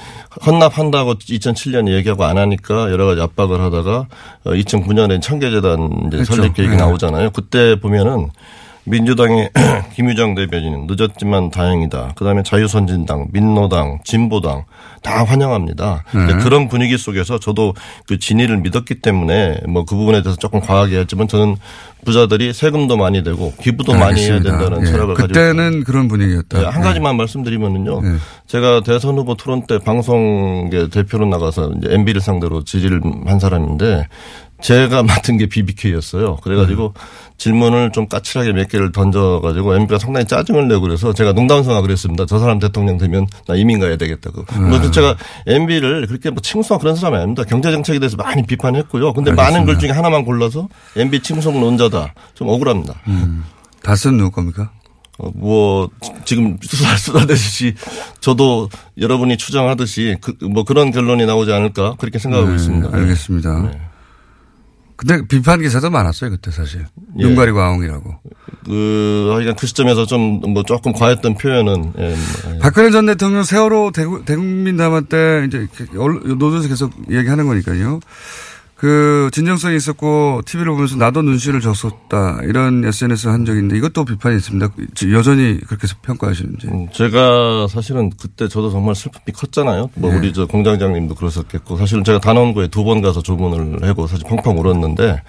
헌납한다고 2007년에 얘기하고 안 하니까 여러 가지 압박을 하다가 2009년에 청계재단 이제 그렇죠. 설립 계획이 네. 나오잖아요. 그때 보면은 민주당의 [clears throat] 김유정 대변인 늦었지만 다행이다. 그다음에 자유선진당, 민노당, 진보당 다 환영합니다. 네. 이제 그런 분위기 속에서 저도 그 진위를 믿었기 때문에 뭐 그 부분에 대해서 조금 과하게 했지만 저는 부자들이 세금도 많이 되고 기부도 많이 해야 알겠습니다. 된다는 예. 철학을 가지고 그때는 그런 분위기였다. 네, 한 가지만 말씀드리면은요. 네. 제가 대선 후보 토론 때 방송계 대표로 나가서 이제 MB를 상대로 지지를 한 사람인데 제가 [laughs] 맡은 게 BBK였어요. 그래가지고 네. 질문을 좀 까칠하게 몇 개를 던져가지고 MB가 상당히 짜증을 내고 그래서 제가 농담 삼아 그랬습니다. 저 사람 대통령 되면 나 이민 가야 되겠다고. 네. 뭐 제가 MB를 그렇게 뭐 칭송한 그런 사람이 아닙니다. 경제 정책에 대해서 많이 비판했고요. 근데 많은 글 중에 하나만 골라서 MB 칭송론자다. 좀 억울합니다. 다스는 누구 겁니까? 어, 뭐 지금 수사 수사되듯이 저도 여러분이 추정하듯이 그, 뭐 그런 결론이 나오지 않을까 그렇게 생각하고 네, 있습니다. 알겠습니다. 근데 비판 기사도 많았어요 그때 사실. 예. 눈 가리고 아웅이라고. 그 하여간 그 시점에서 좀 뭐 조금 과했던 표현은 예, 뭐, 예. 박근혜 전 대통령 세월호 대국민 담화 때 이제 노조에서 계속 얘기하는 거니까요. 그 진정성이 있었고 TV를 보면서 나도 눈시를 줬었다 이런 SNS 한 적이 있는데 이것도 비판이 있습니다. 여전히 그렇게 평가하시는지. 음, 제가 사실은 그때 저도 정말 슬픔이 컸잖아요. 뭐 네. 우리 저 공장장님도 그러셨겠고 사실은 제가 단원고에 두 번 가서 조문을 하고 사실 펑펑 울었는데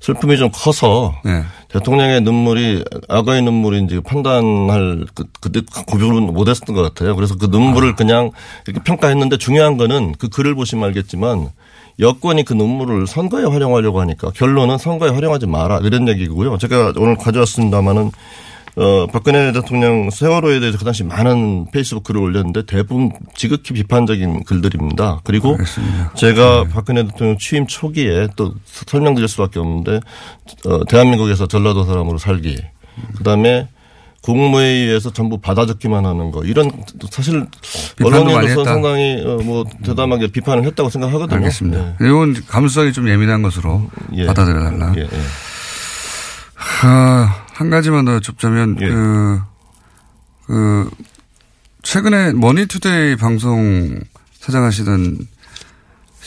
슬픔이 좀 커서 네. 대통령의 눈물이 악어의 눈물인지 판단할 그, 그때 구별을 못했던 것 같아요. 그래서 그 눈물을 그냥 이렇게 평가했는데 중요한 거는 그 글을 보시면 알겠지만 여권이 그 눈물을 선거에 활용하려고 하니까 결론은 선거에 활용하지 마라 이런 얘기고요. 제가 오늘 가져왔습니다마는 어, 박근혜 대통령 세월호에 대해서 그 당시 많은 페이스북 글을 올렸는데 대부분 지극히 비판적인 글들입니다. 그리고 제가 박근혜 대통령 취임 초기에 또 설명드릴 수밖에 없는데 어, 대한민국에서 전라도 사람으로 살기 그다음에 국무회의에서 전부 받아 적기만 하는 거 이런 사실 했다. 상당히 어, 뭐 대담하게 비판을 했다고 생각하거든요. 알겠습니다. 네. 이건 감수성이 좀 예민한 것으로 예. 받아들여 달라. 예, 예. 아, 한 가지만 더 여쭙자면 예. 그, 그 최근에 머니투데이 방송 사장하시던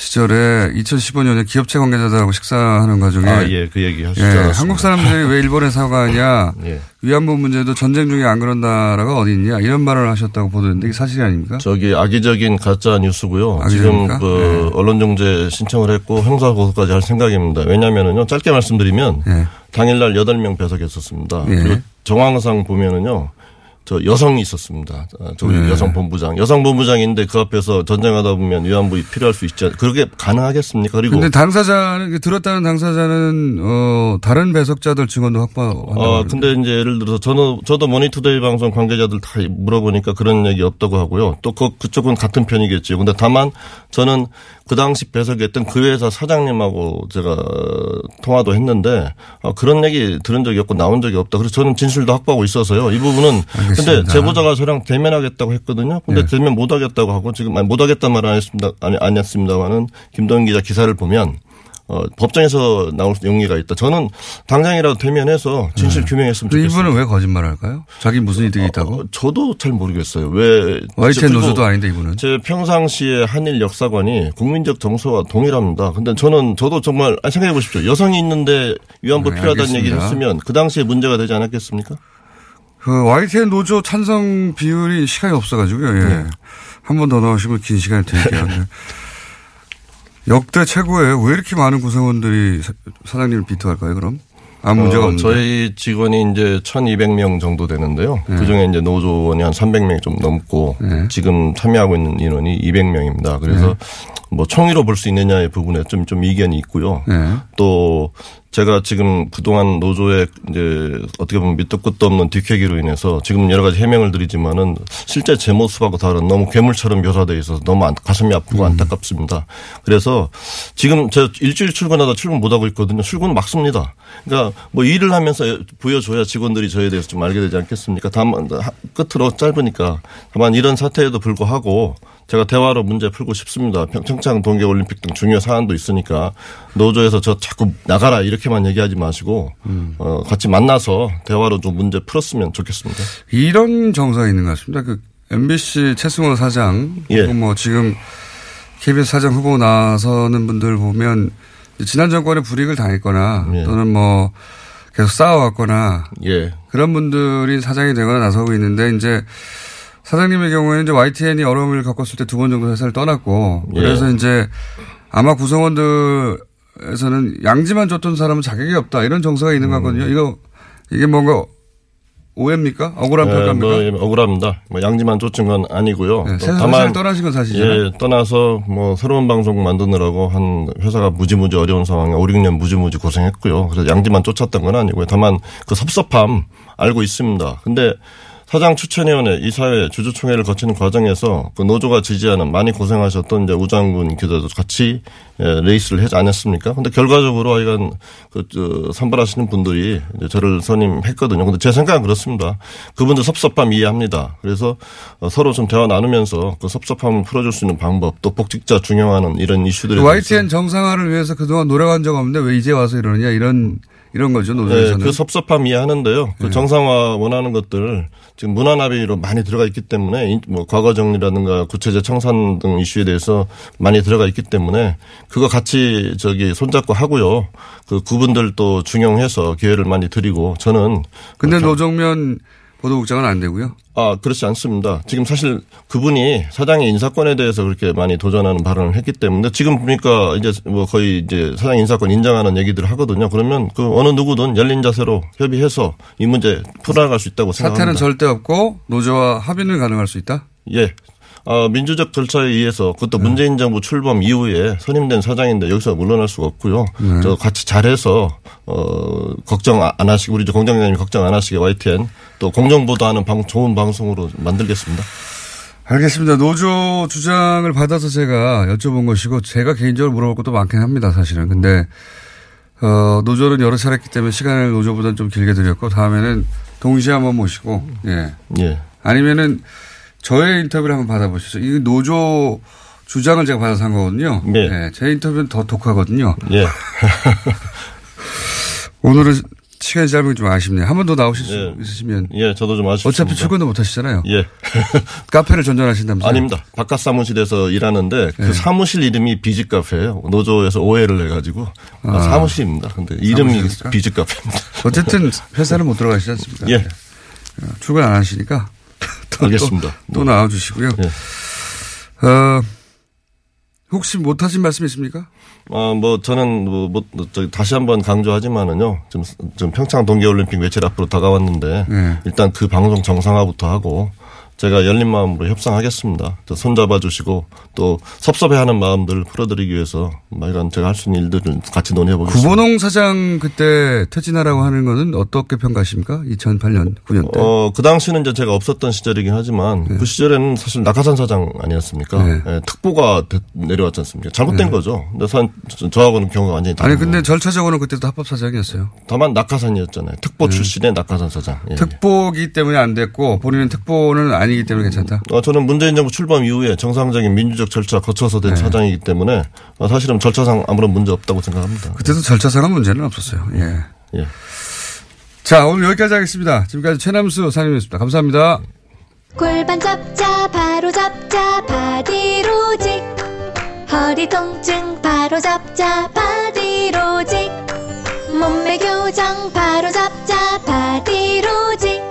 시절에 2015년에 기업체 관계자들하고 식사하는 과정에 아, 예, 그 얘기 하시죠. 예, 한국 사람들이 왜 일본에 사과하냐 [laughs] 예. 위안부 문제도 전쟁 중에 안 그런 나라가 어디 있냐 이런 말을 하셨다고 보도했는데 이게 사실이 아닙니까? 저기 악의적인 가짜 뉴스고요. 악의적입니까? 지금 그 언론중재 신청을 했고 형사 고소까지 할 생각입니다. 왜냐면은요. 짧게 말씀드리면 예. 당일날 8명 배석했었습니다. 예. 그리고 정황상 보면은요. 저 여성이 있었습니다. 어, 저 네. 여성 본부장, 여성 본부장인데 그 앞에서 전쟁하다 보면 위안부 필요할 수 있지 않. 그렇게 가능하겠습니까? 그리고 근데 당사자는 들었다는 당사자는 어 다른 배석자들 증언도 확보한다고. 어, 근데 이제 예를 들어서 저는, 저도 모니투데이 방송 관계자들 다 물어보니까 그런 얘기 없다고 하고요. 또 그, 그쪽은 같은 편이겠지요. 근데 다만 저는 그 당시 배석했던 그 회사 사장님하고 제가 통화도 했는데 어, 그런 얘기 들은 적이 없고 나온 적이 없다. 그래서 저는 진술도 확보하고 있어서요. 이 부분은 근데 알겠습니다. 제보자가 저랑 대면하겠다고 했거든요. 근데 네. 대면 못 하겠다고 하고 지금 아니, 못 하겠다는 말은 안 했습니다. 아니, 안 했습니다만은 김동인 기자 기사를 보면 어, 법정에서 나올 용의가 있다. 저는 당장이라도 대면해서 진실 규명했으면 근데 좋겠어요. 이분은 왜 거짓말을 할까요? 자기 무슨 이득이 있다고? 어, 저도 잘 모르겠어요. 왜 YTN 그리고 노조도 아닌데 이분은. 제 평상시에 한일 역사관이 국민적 정서와 동일합니다. 근데 저는 저도 정말 아니, 생각해 보십시오. 여성이 있는데 위안부 네, 필요하다는 알겠습니다. 얘기를 했으면 그 당시에 문제가 되지 않았겠습니까? 그 YTN 노조 찬성 비율이 시간이 없어가지고요. 예. 네. 한번 더 나오시면 긴 시간이 드릴게요. [laughs] 네. 역대 최고예요. 왜 이렇게 많은 구성원들이 사- 사장님을 비토할까요? 그럼 아무 문제가 어, 없는데. 저희 직원이 이제 1,200명 정도 되는데요. 네. 그 중에 이제 노조원이 한 300명이 좀 넘고 네. 지금 참여하고 있는 인원이 200명입니다. 그래서 뭐 총의로 볼 수 있느냐의 부분에 좀, 좀 이견이 있고요. 네. 또 제가 지금 그동안 노조의 이제 어떻게 보면 밑도 끝도 없는 뒷얘기로 인해서 지금 여러 가지 해명을 드리지만은 실제 제 모습하고 다른 너무 괴물처럼 묘사돼 있어서 너무 안- 가슴이 아프고 안타깝습니다. 그래서 지금 저 일주일 출근하다 출근 못 하고 있거든요. 출근 막 씁니다. 그러니까 뭐 일을 하면서 보여줘야 직원들이 저에 대해서 좀 알게 되지 않겠습니까? 다만 하- 끝으로 짧으니까 다만 이런 사태에도 불구하고 제가 대화로 문제 풀고 싶습니다. 평- 평창 동계 올림픽 등 중요 사안도 있으니까 노조에서 저 자꾸 나가라 이렇게만 얘기하지 마시고 어, 같이 만나서 대화로 좀 문제 풀었으면 좋겠습니다. 이런 정서가 있는 것 같습니다. 그 MBC 최승호 사장, 예. 뭐 지금 KBS 사장 후보 나서는 분들 보면 지난 정권에 불이익을 당했거나 예. 또는 뭐 계속 싸워왔거나 예. 그런 분들이 사장이 되거나 나서고 있는데 이제 사장님의 경우에는 이제 YTN이 어려움을 겪었을 때 두 번 정도 회사를 떠났고 예. 그래서 이제 아마 구성원들에서는 양지만 줬던 사람은 자격이 없다 이런 정서가 있는 것 같거든요. 이거 이게 뭔가 오해입니까? 억울한 예, 평가입니까? 뭐, 예, 억울합니다. 뭐 양지만 쫓은 건 아니고요. 새 회사를 떠나신 건 사실이잖아요. 예, 떠나서 뭐 새로운 방송 만드느라고 한 회사가 무지무지 어려운 상황에 5, 6년 무지무지 고생했고요. 그래서 양지만 쫓았던 건 아니고요. 다만 그 섭섭함 알고 있습니다. 근데 사장 추천위원회 이사회 주주총회를 거치는 과정에서 그 노조가 지지하는 많이 고생하셨던 이제 우장군 기자도 같이 예, 레이스를 하지 않았습니까? 근데 결과적으로 하여간 그, 저, 선발하시는 분들이 저를 선임했거든요. 근데 제 생각은 그렇습니다. 그분들 섭섭함 이해합니다. 그래서 어, 서로 좀 대화 나누면서 그 섭섭함을 풀어줄 수 있는 방법 또 복직자 중용하는 이런 이슈들에 그 대해서 YTN 정상화를 위해서 그동안 노력한 적 없는데 왜 이제 와서 이러느냐 이런 이런 거죠 네, 노조에서는. 그 섭섭함 이해하는데요. 그 정상화 원하는 것들 지금 문화 납의로 많이 들어가 있기 때문에 이- 뭐 과거 정리라든가 구체제 청산 등 이슈에 대해서 많이 들어가 있기 때문에 그거 같이 저기 손잡고 하고요. 그 그분들 또 중용해서 기회를 많이 드리고 저는 근데 노정면 보도국장은 안 되고요. 아, 그렇지 않습니다. 지금 사실 그분이 사장의 인사권에 대해서 그렇게 많이 도전하는 발언을 했기 때문에 지금 보니까 이제 뭐 거의 이제 사장 인사권 인정하는 얘기들을 하거든요. 그러면 그 어느 누구든 열린 자세로 협의해서 이 문제 풀어나갈 수 있다고 사태는 생각합니다. 절대 없고 노조와 합의는 가능할 수 있다. 예. 어, 민주적 절차에 의해서 그것도 네. 문재인 정부 출범 이후에 선임된 사장인데 여기서 물러날 수가 없고요. 네. 저 같이 잘해서 어 걱정 안 하시고 우리 공장장님 걱정 안 하시게 YTN 또 공정보도하는 방, 좋은 방송으로 만들겠습니다. 알겠습니다. 노조 주장을 받아서 제가 여쭤본 것이고 제가 개인적으로 물어볼 것도 많긴 합니다. 사실은. 근데 어, 노조는 여러 차례 했기 때문에 시간을 노조보다는 좀 길게 드렸고 다음에는 동시에 한번 모시고 예. 예. 아니면은 저의 인터뷰를 한번 받아보시죠. 이 노조 주장을 제가 받아서 한 거거든요. 네. 예, 제 인터뷰는 더 독하거든요. 예. [laughs] 오늘은 시간이 짧은 게 좀 아쉽네요. 한 번 더 나오실 수 예. 있으시면. 예, 저도 좀 아쉽습니다. 어차피 출근도 못 하시잖아요. 예. [laughs] 카페를 전전하신다면서요? 아닙니다. 바깥 사무실에서 일하는데 그 네. 사무실 이름이 비즈 카페예요. 노조에서 오해를 해가지고 아, 아. 사무실입니다. 근데 이름이 사무실입니까? 비즈 카페입니다. 어쨌든 [laughs] 회사는 못 들어가시지 않습니까? 예. 어, 출근 안 하시니까. 또, 알겠습니다. 또, 또 뭐. 나와 주시고요. 예. 어, 혹시 못하신 말씀 있습니까? 어, 뭐, 저는, 뭐, 뭐, 저 다시 한번 강조하지만은요, 지금, 지금 평창 동계올림픽 며칠 앞으로 다가왔는데, 네. 일단 그 방송 정상화부터 하고, 제가 열린 마음으로 협상하겠습니다. 또 손잡아 주시고, 또 섭섭해하는 마음들을 풀어드리기 위해서, 막 이런 제가 할 수 있는 일들을 같이 논의해 보겠습니다. 구본홍 사장 그때 퇴진하라고 하는 거는 어떻게 평가하십니까? 2008년, 9년 때. 어, 그 당시는 이제 제가 없었던 시절이긴 하지만 그 시절에는 사실 낙하산 사장 아니었습니까? 네. 예, 특보가 되- 내려왔지 않습니까? 잘못된 거죠. 근데 선, 저- 저하고는 경우가 완전히 다른 아니 근데 절차적으로는 그때도 합법 사장이었어요. 다만 낙하산이었잖아요. 특보 출신의 낙하산 사장. 예. 특보기 때문에 안 됐고 본인은 특보는 아니 기 때문에 괜찮다. 어, 저는 문재인 정부 출범 이후에 정상적인 민주적 절차 거쳐서 된 사장이기 때문에 어, 사실은 절차상 아무런 문제 없다고 생각합니다. 그때도 절차상은 문제는 없었어요. 예. 예. 자 오늘 여기까지 하겠습니다. 지금까지 최남수 사장님이었습니다. 감사합니다. 골반 잡자 바로 잡자 바디로직 허리 통증 바로 잡자 바디로직 몸매 교정 바로 잡자 바디로직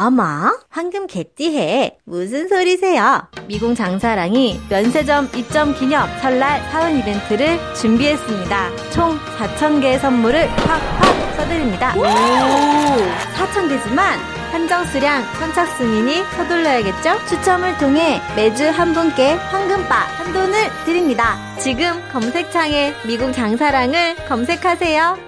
어머, 황금 개띠해. 무슨 소리세요? 미궁 장사랑이 면세점 입점 기념 설날 사은 이벤트를 준비했습니다. 총 4,000개의 선물을 팍팍 써드립니다. 오! 4,000개지만 한정 수량 선착순이니 서둘러야겠죠? 추첨을 통해 매주 한 분께 황금바 한 돈을 드립니다. 지금 검색창에 미궁 장사랑을 검색하세요.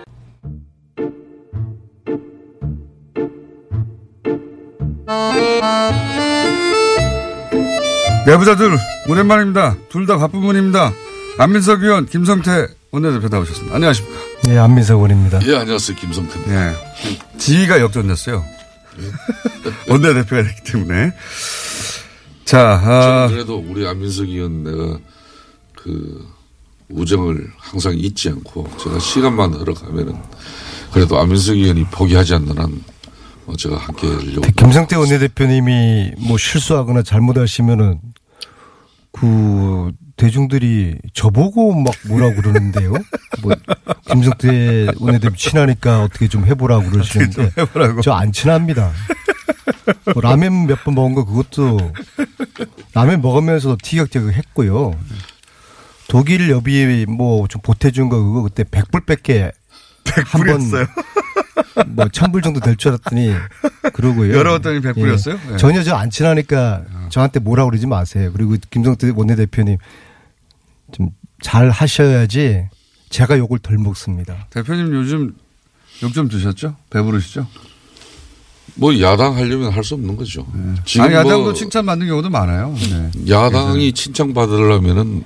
내부자들 오랜만입니다. 둘 다 바쁜 분입니다. 안민석 의원, 김성태 원내대표 나오셨습니다. 안녕하십니까? 네, 안민석 의원입니다. 예, 안녕하세요. 김성태입니다. 예. 지위가 역전됐어요. 원내대표가 됐기 때문에. 자, 아, 저는 그래도 우리 안민석 의원 내가 그 우정을 항상 잊지 않고 제가 시간만 흘러가면은 그래도 안민석 의원이 포기하지 않는 한 어, 제가 함께 하려고. 김성태 원내대표님이 뭐 실수하거나 잘못하시면은 그 대중들이 저보고 막 뭐라고 그러는데요. [laughs] 뭐 김성태 원내대표 친하니까 어떻게 좀 해보라고 그러시는데 저 안 친합니다. 뭐 라면 몇 번 먹은 거 그것도 라면 먹으면서 티격태격 했고요. 독일 여비 뭐 좀 보태준 거 그거 그때 100불밖에 한번 뭐 천불 정도 될 줄 알았더니 그러고요. 열어봤더니 100불이었어요? 예. 네. 전혀 저 안 친하니까 저한테 뭐라 그러지 마세요. 그리고 김성태 원내대표님 좀 잘 하셔야지 제가 욕을 덜 먹습니다. 대표님 요즘 욕 좀 드셨죠? 배부르시죠? 뭐 야당 하려면 할 수 없는 거죠. 지금 아니, 야당도 뭐 칭찬받는 경우도 많아요. 네. 야당이 칭찬받으려면은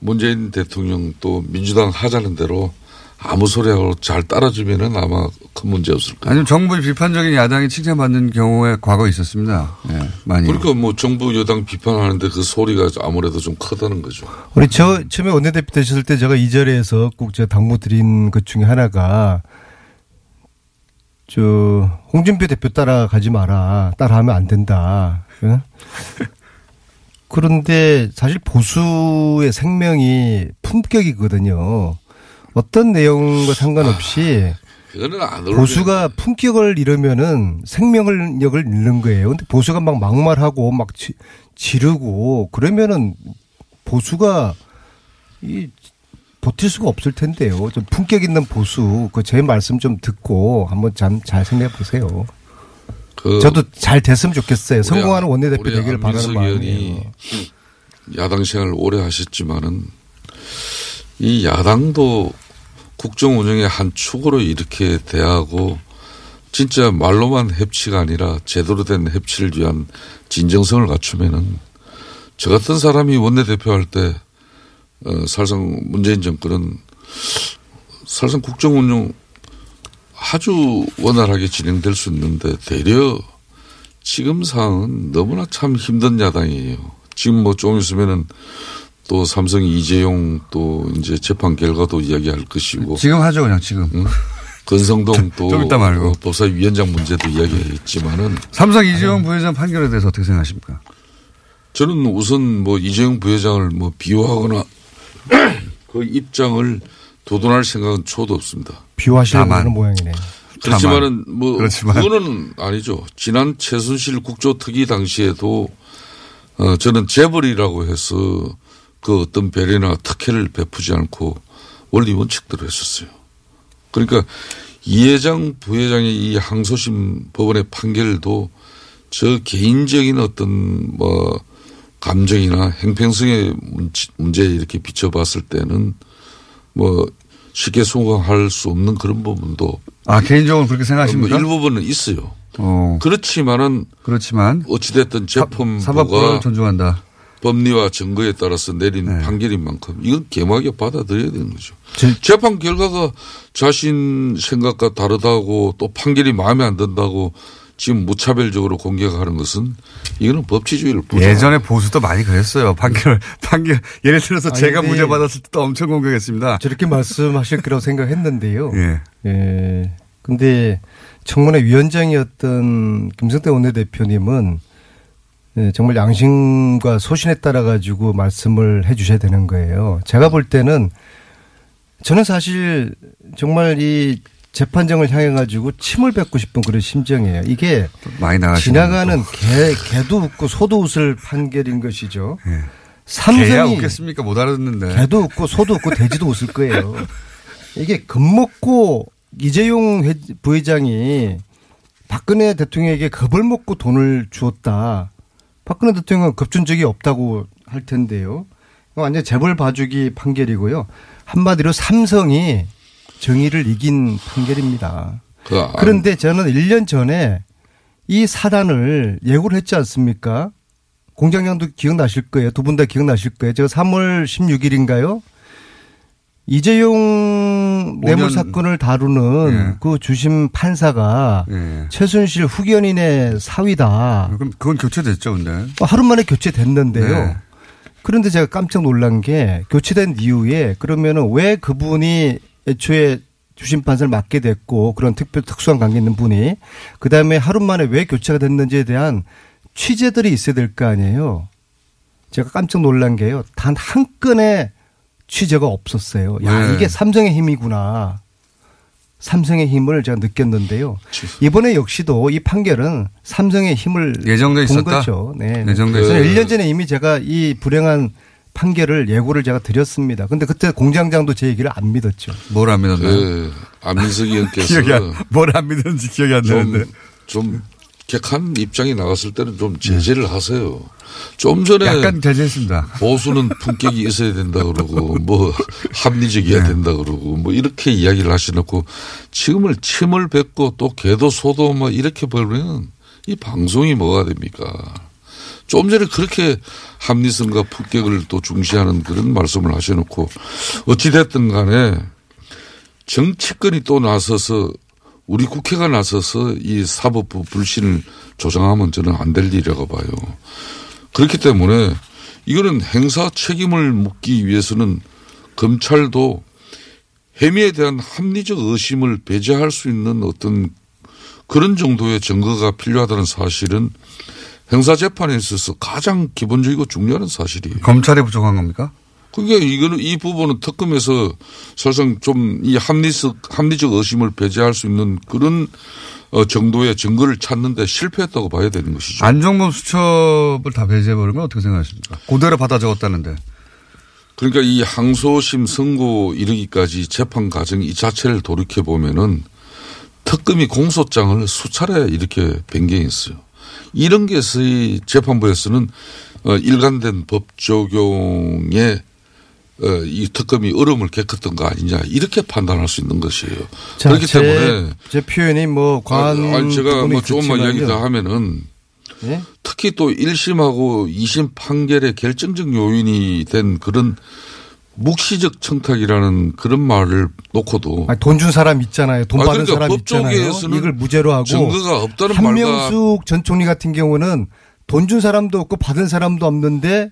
문재인 대통령 또 민주당 하자는 대로 아무 소리하고 잘 따라주면은 아마 큰 문제 없을 거예요. 아니면 정부의 비판적인 야당이 칭찬받는 경우에 과거 있었습니다. 네, 많이. 그러니까 뭐 정부 여당 비판하는데 그 소리가 아무래도 좀 크다는 거죠. 우리 저 처음에 원내대표 되셨을 때 제가 이 자리에서 꼭 제가 당부 드린 것 중에 하나가 저 홍준표 대표 따라가지 마라. 따라하면 안 된다. 응? 그런데 사실 보수의 생명이 품격이거든요. 어떤 내용과 상관없이 어울리는 보수가 품격을 잃으면은 생명력을 잃는 거예요. 근데 보수가 막 막말하고 막 지, 지르고 그러면은 보수가 이 버틸 수가 없을 텐데요. 좀 품격 있는 보수 그 제 말씀 좀 듣고 한번 참잘 생각해 보세요. 그 저도 잘 됐으면 좋겠어요. 성공하는 원내대표 되기를 바라는 마음이에요. 의원이 야당 생활을 오래 하셨지만은 이 야당도 국정 운영의 한 축으로 이렇게 대하고 진짜 말로만 협치가 아니라 제대로 된 협치를 위한 진정성을 갖추면은 저 같은 사람이 원내대표 할때 어, 사실상 문재인 정권은 사실상 국정 운영 아주 원활하게 진행될 수 있는데 되려 지금 상황은 너무나 참 힘든 야당이에요. 지금 뭐 좀 있으면은 또 삼성 이재용 또 이제 재판 결과도 이야기할 것이고 지금 하죠, 그냥 지금. 건성동 또좀 이따 말고. 어, 법사위원장 문제도 이야기했지만은 삼성 이재용 부회장 판결에 대해서 어떻게 생각하십니까? 저는 우선 뭐 이재용 부회장을 뭐 비호하거나 [clears throat] 그 입장을 도돈할 생각은 초도 없습니다. 비호하시려고 하는 모양이네요. 그렇지만은 뭐 그렇지만. 그거는 아니죠. 지난 최순실 국조특위 당시에도 어 저는 재벌이라고 해서 그 어떤 배려나 특혜를 베푸지 않고 원리 원칙대로 했었어요. 그러니까 이 회장 부회장의 이 항소심 법원의 판결도 저 개인적인 어떤 뭐 감정이나 행평성의 문제에 이렇게 비춰봤을 때는 뭐 쉽게 소강할 수 없는 그런 부분도 아, 개인적으로 그렇게 생각하십니까? 뭐 일부분은 있어요. 어. 그렇지만은 그렇지만 어찌됐든 사법부를 재판부가 존중한다. 법리와 증거에 따라서 내린 네. 판결인 만큼 이건 개막에 받아들여야 되는 거죠. 재판 결과가 자신 생각과 다르다고 또 판결이 마음에 안 든다고 지금 무차별적으로 공격하는 것은 이거는 법치주의를 부정. 예전에 보수도 많이 그랬어요. 판결, 판결. 예를 들어서 아니, 제가 근데 무죄 받았을 때도 엄청 공격했습니다. 저렇게 말씀하실 거라고 생각했는데요. 예. 예. 근데 청문회 위원장이었던 김성태 원내대표님은 예, 정말 양심과 소신에 따라 가지고 말씀을 해 주셔야 되는 거예요. 제가 볼 때는 저는 사실 정말 이 재판정을 향해 가지고 침을 뱉고 싶은 그런 심정이에요. 이게 지나가는 개, 개도 웃고 소도 웃을 판결인 것이죠. 개야 삼성이 웃겠습니까? 못 알았는데. 개도 웃고 소도 웃고 돼지도 웃을 거예요. 이게 겁먹고 이재용 회- 부회장이 박근혜 대통령에게 겁을 먹고 돈을 주었다. 박근혜 대통령은 겁준 적이 없다고 할 텐데요. 완전 재벌 봐주기 판결이고요. 한마디로 삼성이 정의를 이긴 판결입니다. 그 안- 그런데 저는 1년 전에 이 사단을 예고를 했지 않습니까? 공장장도 기억나실 거예요. 두 분 다 기억나실 거예요. 제가 3월 16일인가요? 이재용 뇌물 년- 사건을 다루는 예. 그 주심 판사가 예. 최순실 후견인의 사위다. 그럼 그건 교체됐죠, 근데. 하루 만에 교체됐는데요. 네. 그런데 제가 깜짝 놀란 게 교체된 이후에 그러면은 왜 그분이 애초에 주심 판사를 맡게 됐고 그런 특별 특수한 관계 있는 분이 그 다음에 하루 만에 왜 교체가 됐는지에 대한 취재들이 있어야 될 거 아니에요. 제가 깜짝 놀란 게요. 단 한 건의 취재가 없었어요. 야, 네. 이게 삼성의 힘이구나. 삼성의 힘을 제가 느꼈는데요. 이번에 역시도 이 판결은 삼성의 힘을 예정돼 본 있었다? 거죠. 네. 네. 예정돼 있었다. 1년 전에 이미 제가 이 불행한 판결을 예고를 제가 드렸습니다. 근데 그때 공장장도 제 얘기를 안 믿었죠. 뭘 안 믿었나요? 그 안민석 의원께서 [laughs] 기억이 안, 뭘안 믿었는지 기억이 안 나는데. 좀, 좀 객한 입장이 나갔을 때는 좀 제재를 하세요. 좀 전에 약간 제재했습니다. 보수는 품격이 있어야 된다 그러고 뭐 합리적이어야 네. 된다 그러고 뭐 이렇게 이야기를 하셔놓고 지금을 침을 뱉고 또 개도 소도 뭐 이렇게 벌면 이 방송이 뭐가 됩니까? 좀 전에 그렇게 합리성과 품격을 또 중시하는 그런 말씀을 하셔놓고 어찌됐든 간에 정치권이 또 나서서 우리 국회가 나서서 이 사법부 불신을 조장하면 저는 안 될 일이라고 봐요. 그렇기 때문에 이거는 행사 책임을 묻기 위해서는 검찰도 혐의에 대한 합리적 의심을 배제할 수 있는 어떤 그런 정도의 증거가 필요하다는 사실은 형사재판에 있어서 가장 기본적이고 중요한 사실이에요. 검찰이 부족한 겁니까? 그게 이거는 이 부분은 특검에서 사실상 좀 이 합리적 합리적 의심을 배제할 수 있는 그런 어, 정도의 증거를 찾는데 실패했다고 봐야 되는 것이죠. 안종범 수첩을 다 배제해버리면 어떻게 생각하십니까? 그대로 받아 적었다는데. 그러니까 이 항소심 선고 이르기까지 재판 과정 이 자체를 돌이켜 보면은 특검이 공소장을 수차례 이렇게 변경했어요. 이런 것이 재판부에서는 어, 일관된 법 적용에 어, 이 특검이 얼음을 깨끗던 거 아니냐 이렇게 판단할 수 있는 것이에요. 자, 그렇기 제, 때문에 제 표현이 뭐 과한 아니, 아니 제가 뭐 조금만. 이야기 더 하면은 예? 특히 또 1심하고 2심 판결의 결정적 요인이 된 그런 묵시적 청탁이라는 그런 말을 놓고도 돈 준 사람 있잖아요. 돈 아, 받은 그러니까 사람 법 있잖아요. 이걸 무죄로 하고 증거가 없다는 말과 한명숙 전 총리 같은 경우는 돈 준 사람도 없고 받은 사람도 없는데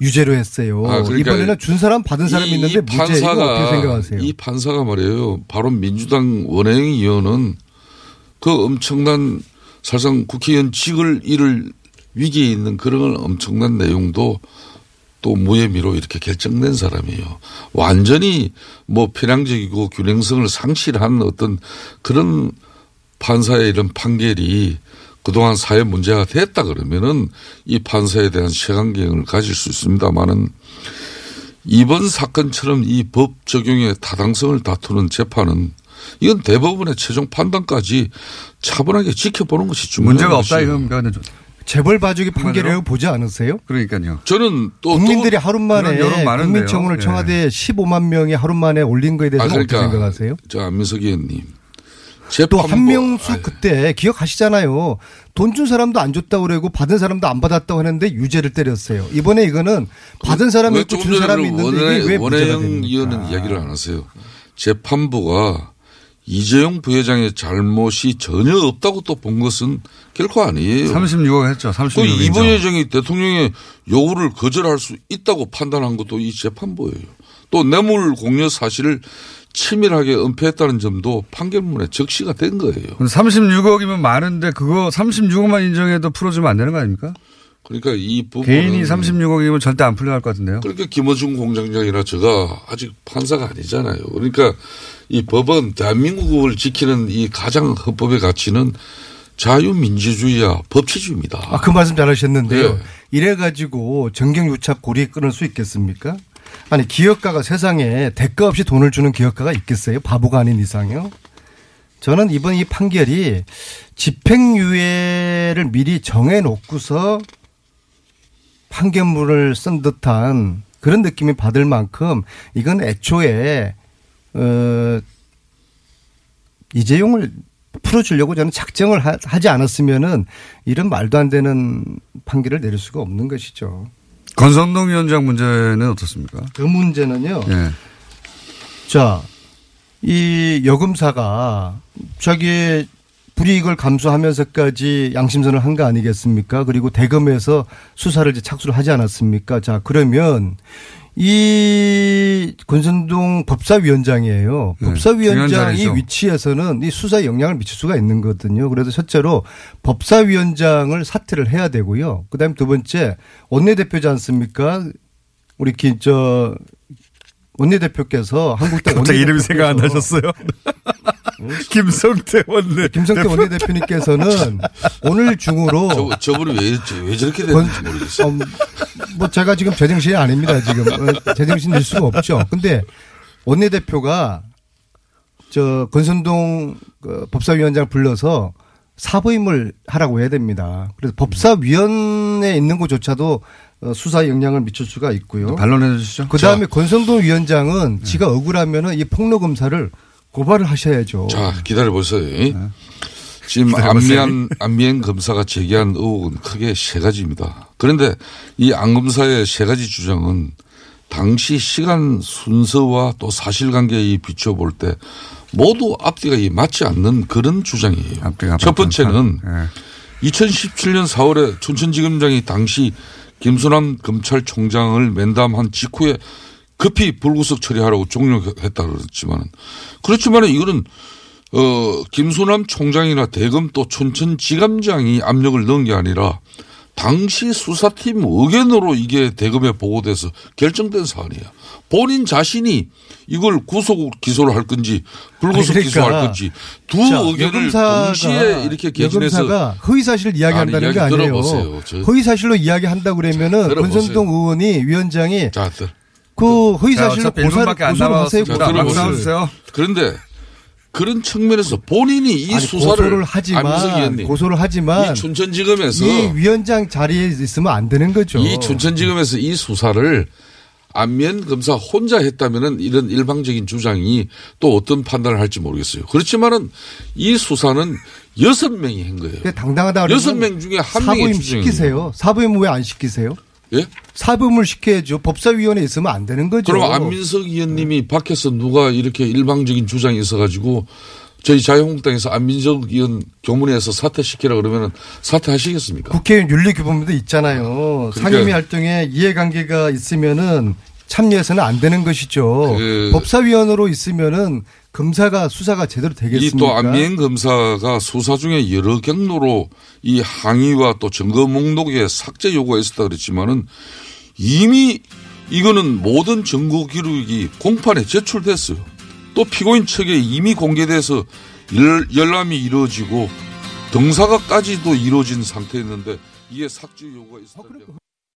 유죄로 했어요. 아, 그러니까 이번에는 준 사람 받은 사람이 이- 있는데 이 무죄 이거 어떻게 생각하세요? 이 판사가 말이에요. 바로 민주당 원혜영 의원은 그 엄청난 사실상 국회의원 직을 잃을 위기에 있는 그런 엄청난 내용도 또 무혐의로 이렇게 결정된 사람이에요. 완전히 뭐 편향적이고 균형성을 상실한 어떤 그런 판사의 이런 판결이 그동안 사회 문제가 됐다 그러면은 이 판사에 대한 시간경을 가질 수 있습니다만은 이번 사건처럼 이 법 적용의 타당성을 다투는 재판은 이건 대법원의 최종 판단까지 차분하게 지켜보는 것이 중요한 문제가 없다 것이에요. 이건 재벌 봐주기? 판결이라고 보지 않으세요? 그러니까요. 저는 또 국민들이 또 하루 만에 그런 여론 많은데요. 국민청원을 예. 청와대에 15만 명이 하루 만에 올린 거에 대해서 아, 는 그러니까 어떻게 생각하세요? 저 안민석 의원님. 또 한명수 그때 기억하시잖아요. 돈 준 사람도 안 줬다고 그러고 받은 사람도 안 받았다고 했는데 유죄를 때렸어요. 이번에 이거는 받은 사람이 왜 있고 준 사람이 있는데 원해- 이게 왜 원혜영? 의원은 이야기를 안 하세요. 재판부가 이재용 부회장의 잘못이 전혀 없다고 또 본 것은 결코 아니에요. 36억 했죠. 36억. 그이 인정. 부회장이 대통령의 요구를 거절할 수 있다고 판단한 것도 이 재판부예요. 또 뇌물 공여 사실을 치밀하게 은폐했다는 점도 판결문에 적시가 된 거예요. 36억이면 많은데 그거 36억만 인정해도 풀어주면 안 되는 거 아닙니까? 그러니까 이 부분 개인이 36억이면 절대 안 풀려갈 것 같은데요. 그러니까 김어준 공장장이나 제가 아직 판사가 아니잖아요. 그러니까 이 법은 대한민국을 지키는 이 가장 헌법의 가치는 자유민주주의와 법치주의입니다. 아, 그 말씀 잘 하셨는데요. 네. 이래가지고 정경유착 고리 끊을 수 있겠습니까? 아니 기업가가 세상에 대가 없이 돈을 주는 기업가가 있겠어요? 바보가 아닌 이상요. 저는 이번 이 판결이 집행유예를 미리 정해놓고서 판결문을 쓴 듯한 그런 느낌이 받을 만큼 이건 애초에 어 이재용을 풀어주려고 저는 작정을 하- 하지 않았으면은 이런 말도 안 되는 판결을 내릴 수가 없는 것이죠. 권성동 위원장 문제는 어떻습니까? 그 문제는요. 예. 자, 이 여금사가 자기의 불이익을 감수하면서까지 양심선을 한 거 아니겠습니까? 그리고 대검에서 수사를 이제 착수를 하지 않았습니까? 자, 그러면 이 권선동 법사위원장이에요. 네, 법사위원장이. 위치에서는 이 수사에 영향을 미칠 수가 있는 거거든요. 그래서 첫째로 법사위원장을 사퇴를 해야 되고요. 그 다음에 두 번째 원내대표지 않습니까? 우리 기, 저, 원내대표께서 한국당 갑자기 이름이 생각 안 나셨어요? 김성태 원내. 김성태 원내대표님께서는 오늘 중으로 저, 저분이 왜, 왜 저렇게 됐는지 모르겠어요. 어, 뭐 제가 지금 제정신이 아닙니다. 지금 어, 제정신일 수가 없죠. 근데 원내대표가 저 권선동 그 법사위원장 불러서 사부임을 하라고 해야 됩니다. 그래서 법사위원회에 있는 것조차도 어, 수사에 영향을 미칠 수가 있고요. 반론해 주시죠. 그 다음에 권성동 위원장은 지가 억울하면은 이 폭로 검사를 고발을 하셔야죠. 자, 기다려 보세요. 지금 기다려보세요. 안미안, 안미엔 검사가 제기한 의혹은 크게 세 가지입니다. 그런데 이 안 검사의 세 가지 주장은 당시 시간 순서와 또 사실관계에 비춰볼 때 모두 앞뒤가 이 맞지 않는 그런 주장이에요. 첫 번째는 2017년 4월에 춘천지검장이 당시 김순환 검찰총장을 면담한 직후에 급히 불구속 처리하라고 종료했다 그랬지만 그렇지만 이거는 어 김순환 총장이나 대검 또 춘천지검장이 압력을 넣은 게 아니라 당시 수사팀 의견으로 이게 대검에 보고돼서 결정된 사안이에요. 본인 자신이 이걸 구속 기소를 할 건지 불구속 아니, 기소할 그러니까 건지 두 자, 의견을 동시에 이렇게 개진해서 허위 사실을 이야기한다는 아니, 게 이야기 아니에요. 들어보세요. 저- 허위 사실로 이야기한다 그러면은. 권선동 의원이 위원장이 자, 들- 그 허위 자, 사실로 어차피 고소를. 하세요. 그런데 그런 측면에서 본인이 이 아니, 수사를 고소를 하지만 고소를 하지만 이 춘천지검에서 이 위원장 자리에 있으면 안 되는 거죠. 이 춘천지검에서 이 수사를 안면 검사 혼자 했다면은 이런 일방적인 주장이 또 어떤 판단을 할지 모르겠어요. 그렇지만은 이 수사는 여섯 명이 한 거예요. 당당하다 여섯 명 중에 한 명의 사부임. 시키세요. 사부임 왜 안 시키세요? 예? 사부임을 시켜야죠. 법사위원회에 있으면 안 되는 거죠. 그럼 안민석 의원님이 밖에서 누가 이렇게 일방적인 주장이 있어가지고 저희 자유한국당에서 안민석 의원 교문에서 사퇴시키라 그러면은 사퇴하시겠습니까? 국회의원 윤리규범도 있잖아요. 그러니까- 상임위 활동에 이해관계가 있으면은 참여해서는 안 되는 것이죠. 그- 법사위원으로 있으면은 검사가 수사가 제대로 이 되겠습니까? 또 안미행 검사가 수사 중에 여러 경로로 이 항의와 또 증거 목록에 삭제 요구가 있었다 그랬지만은 이미 이거는 모든 증거 기록이 공판에 제출됐어요. 또 피고인 측에 이미 공개돼서 열, 열람이 이루어지고 등사가까지도 이루어진 상태였는데 이게 삭제 요구가 있었다.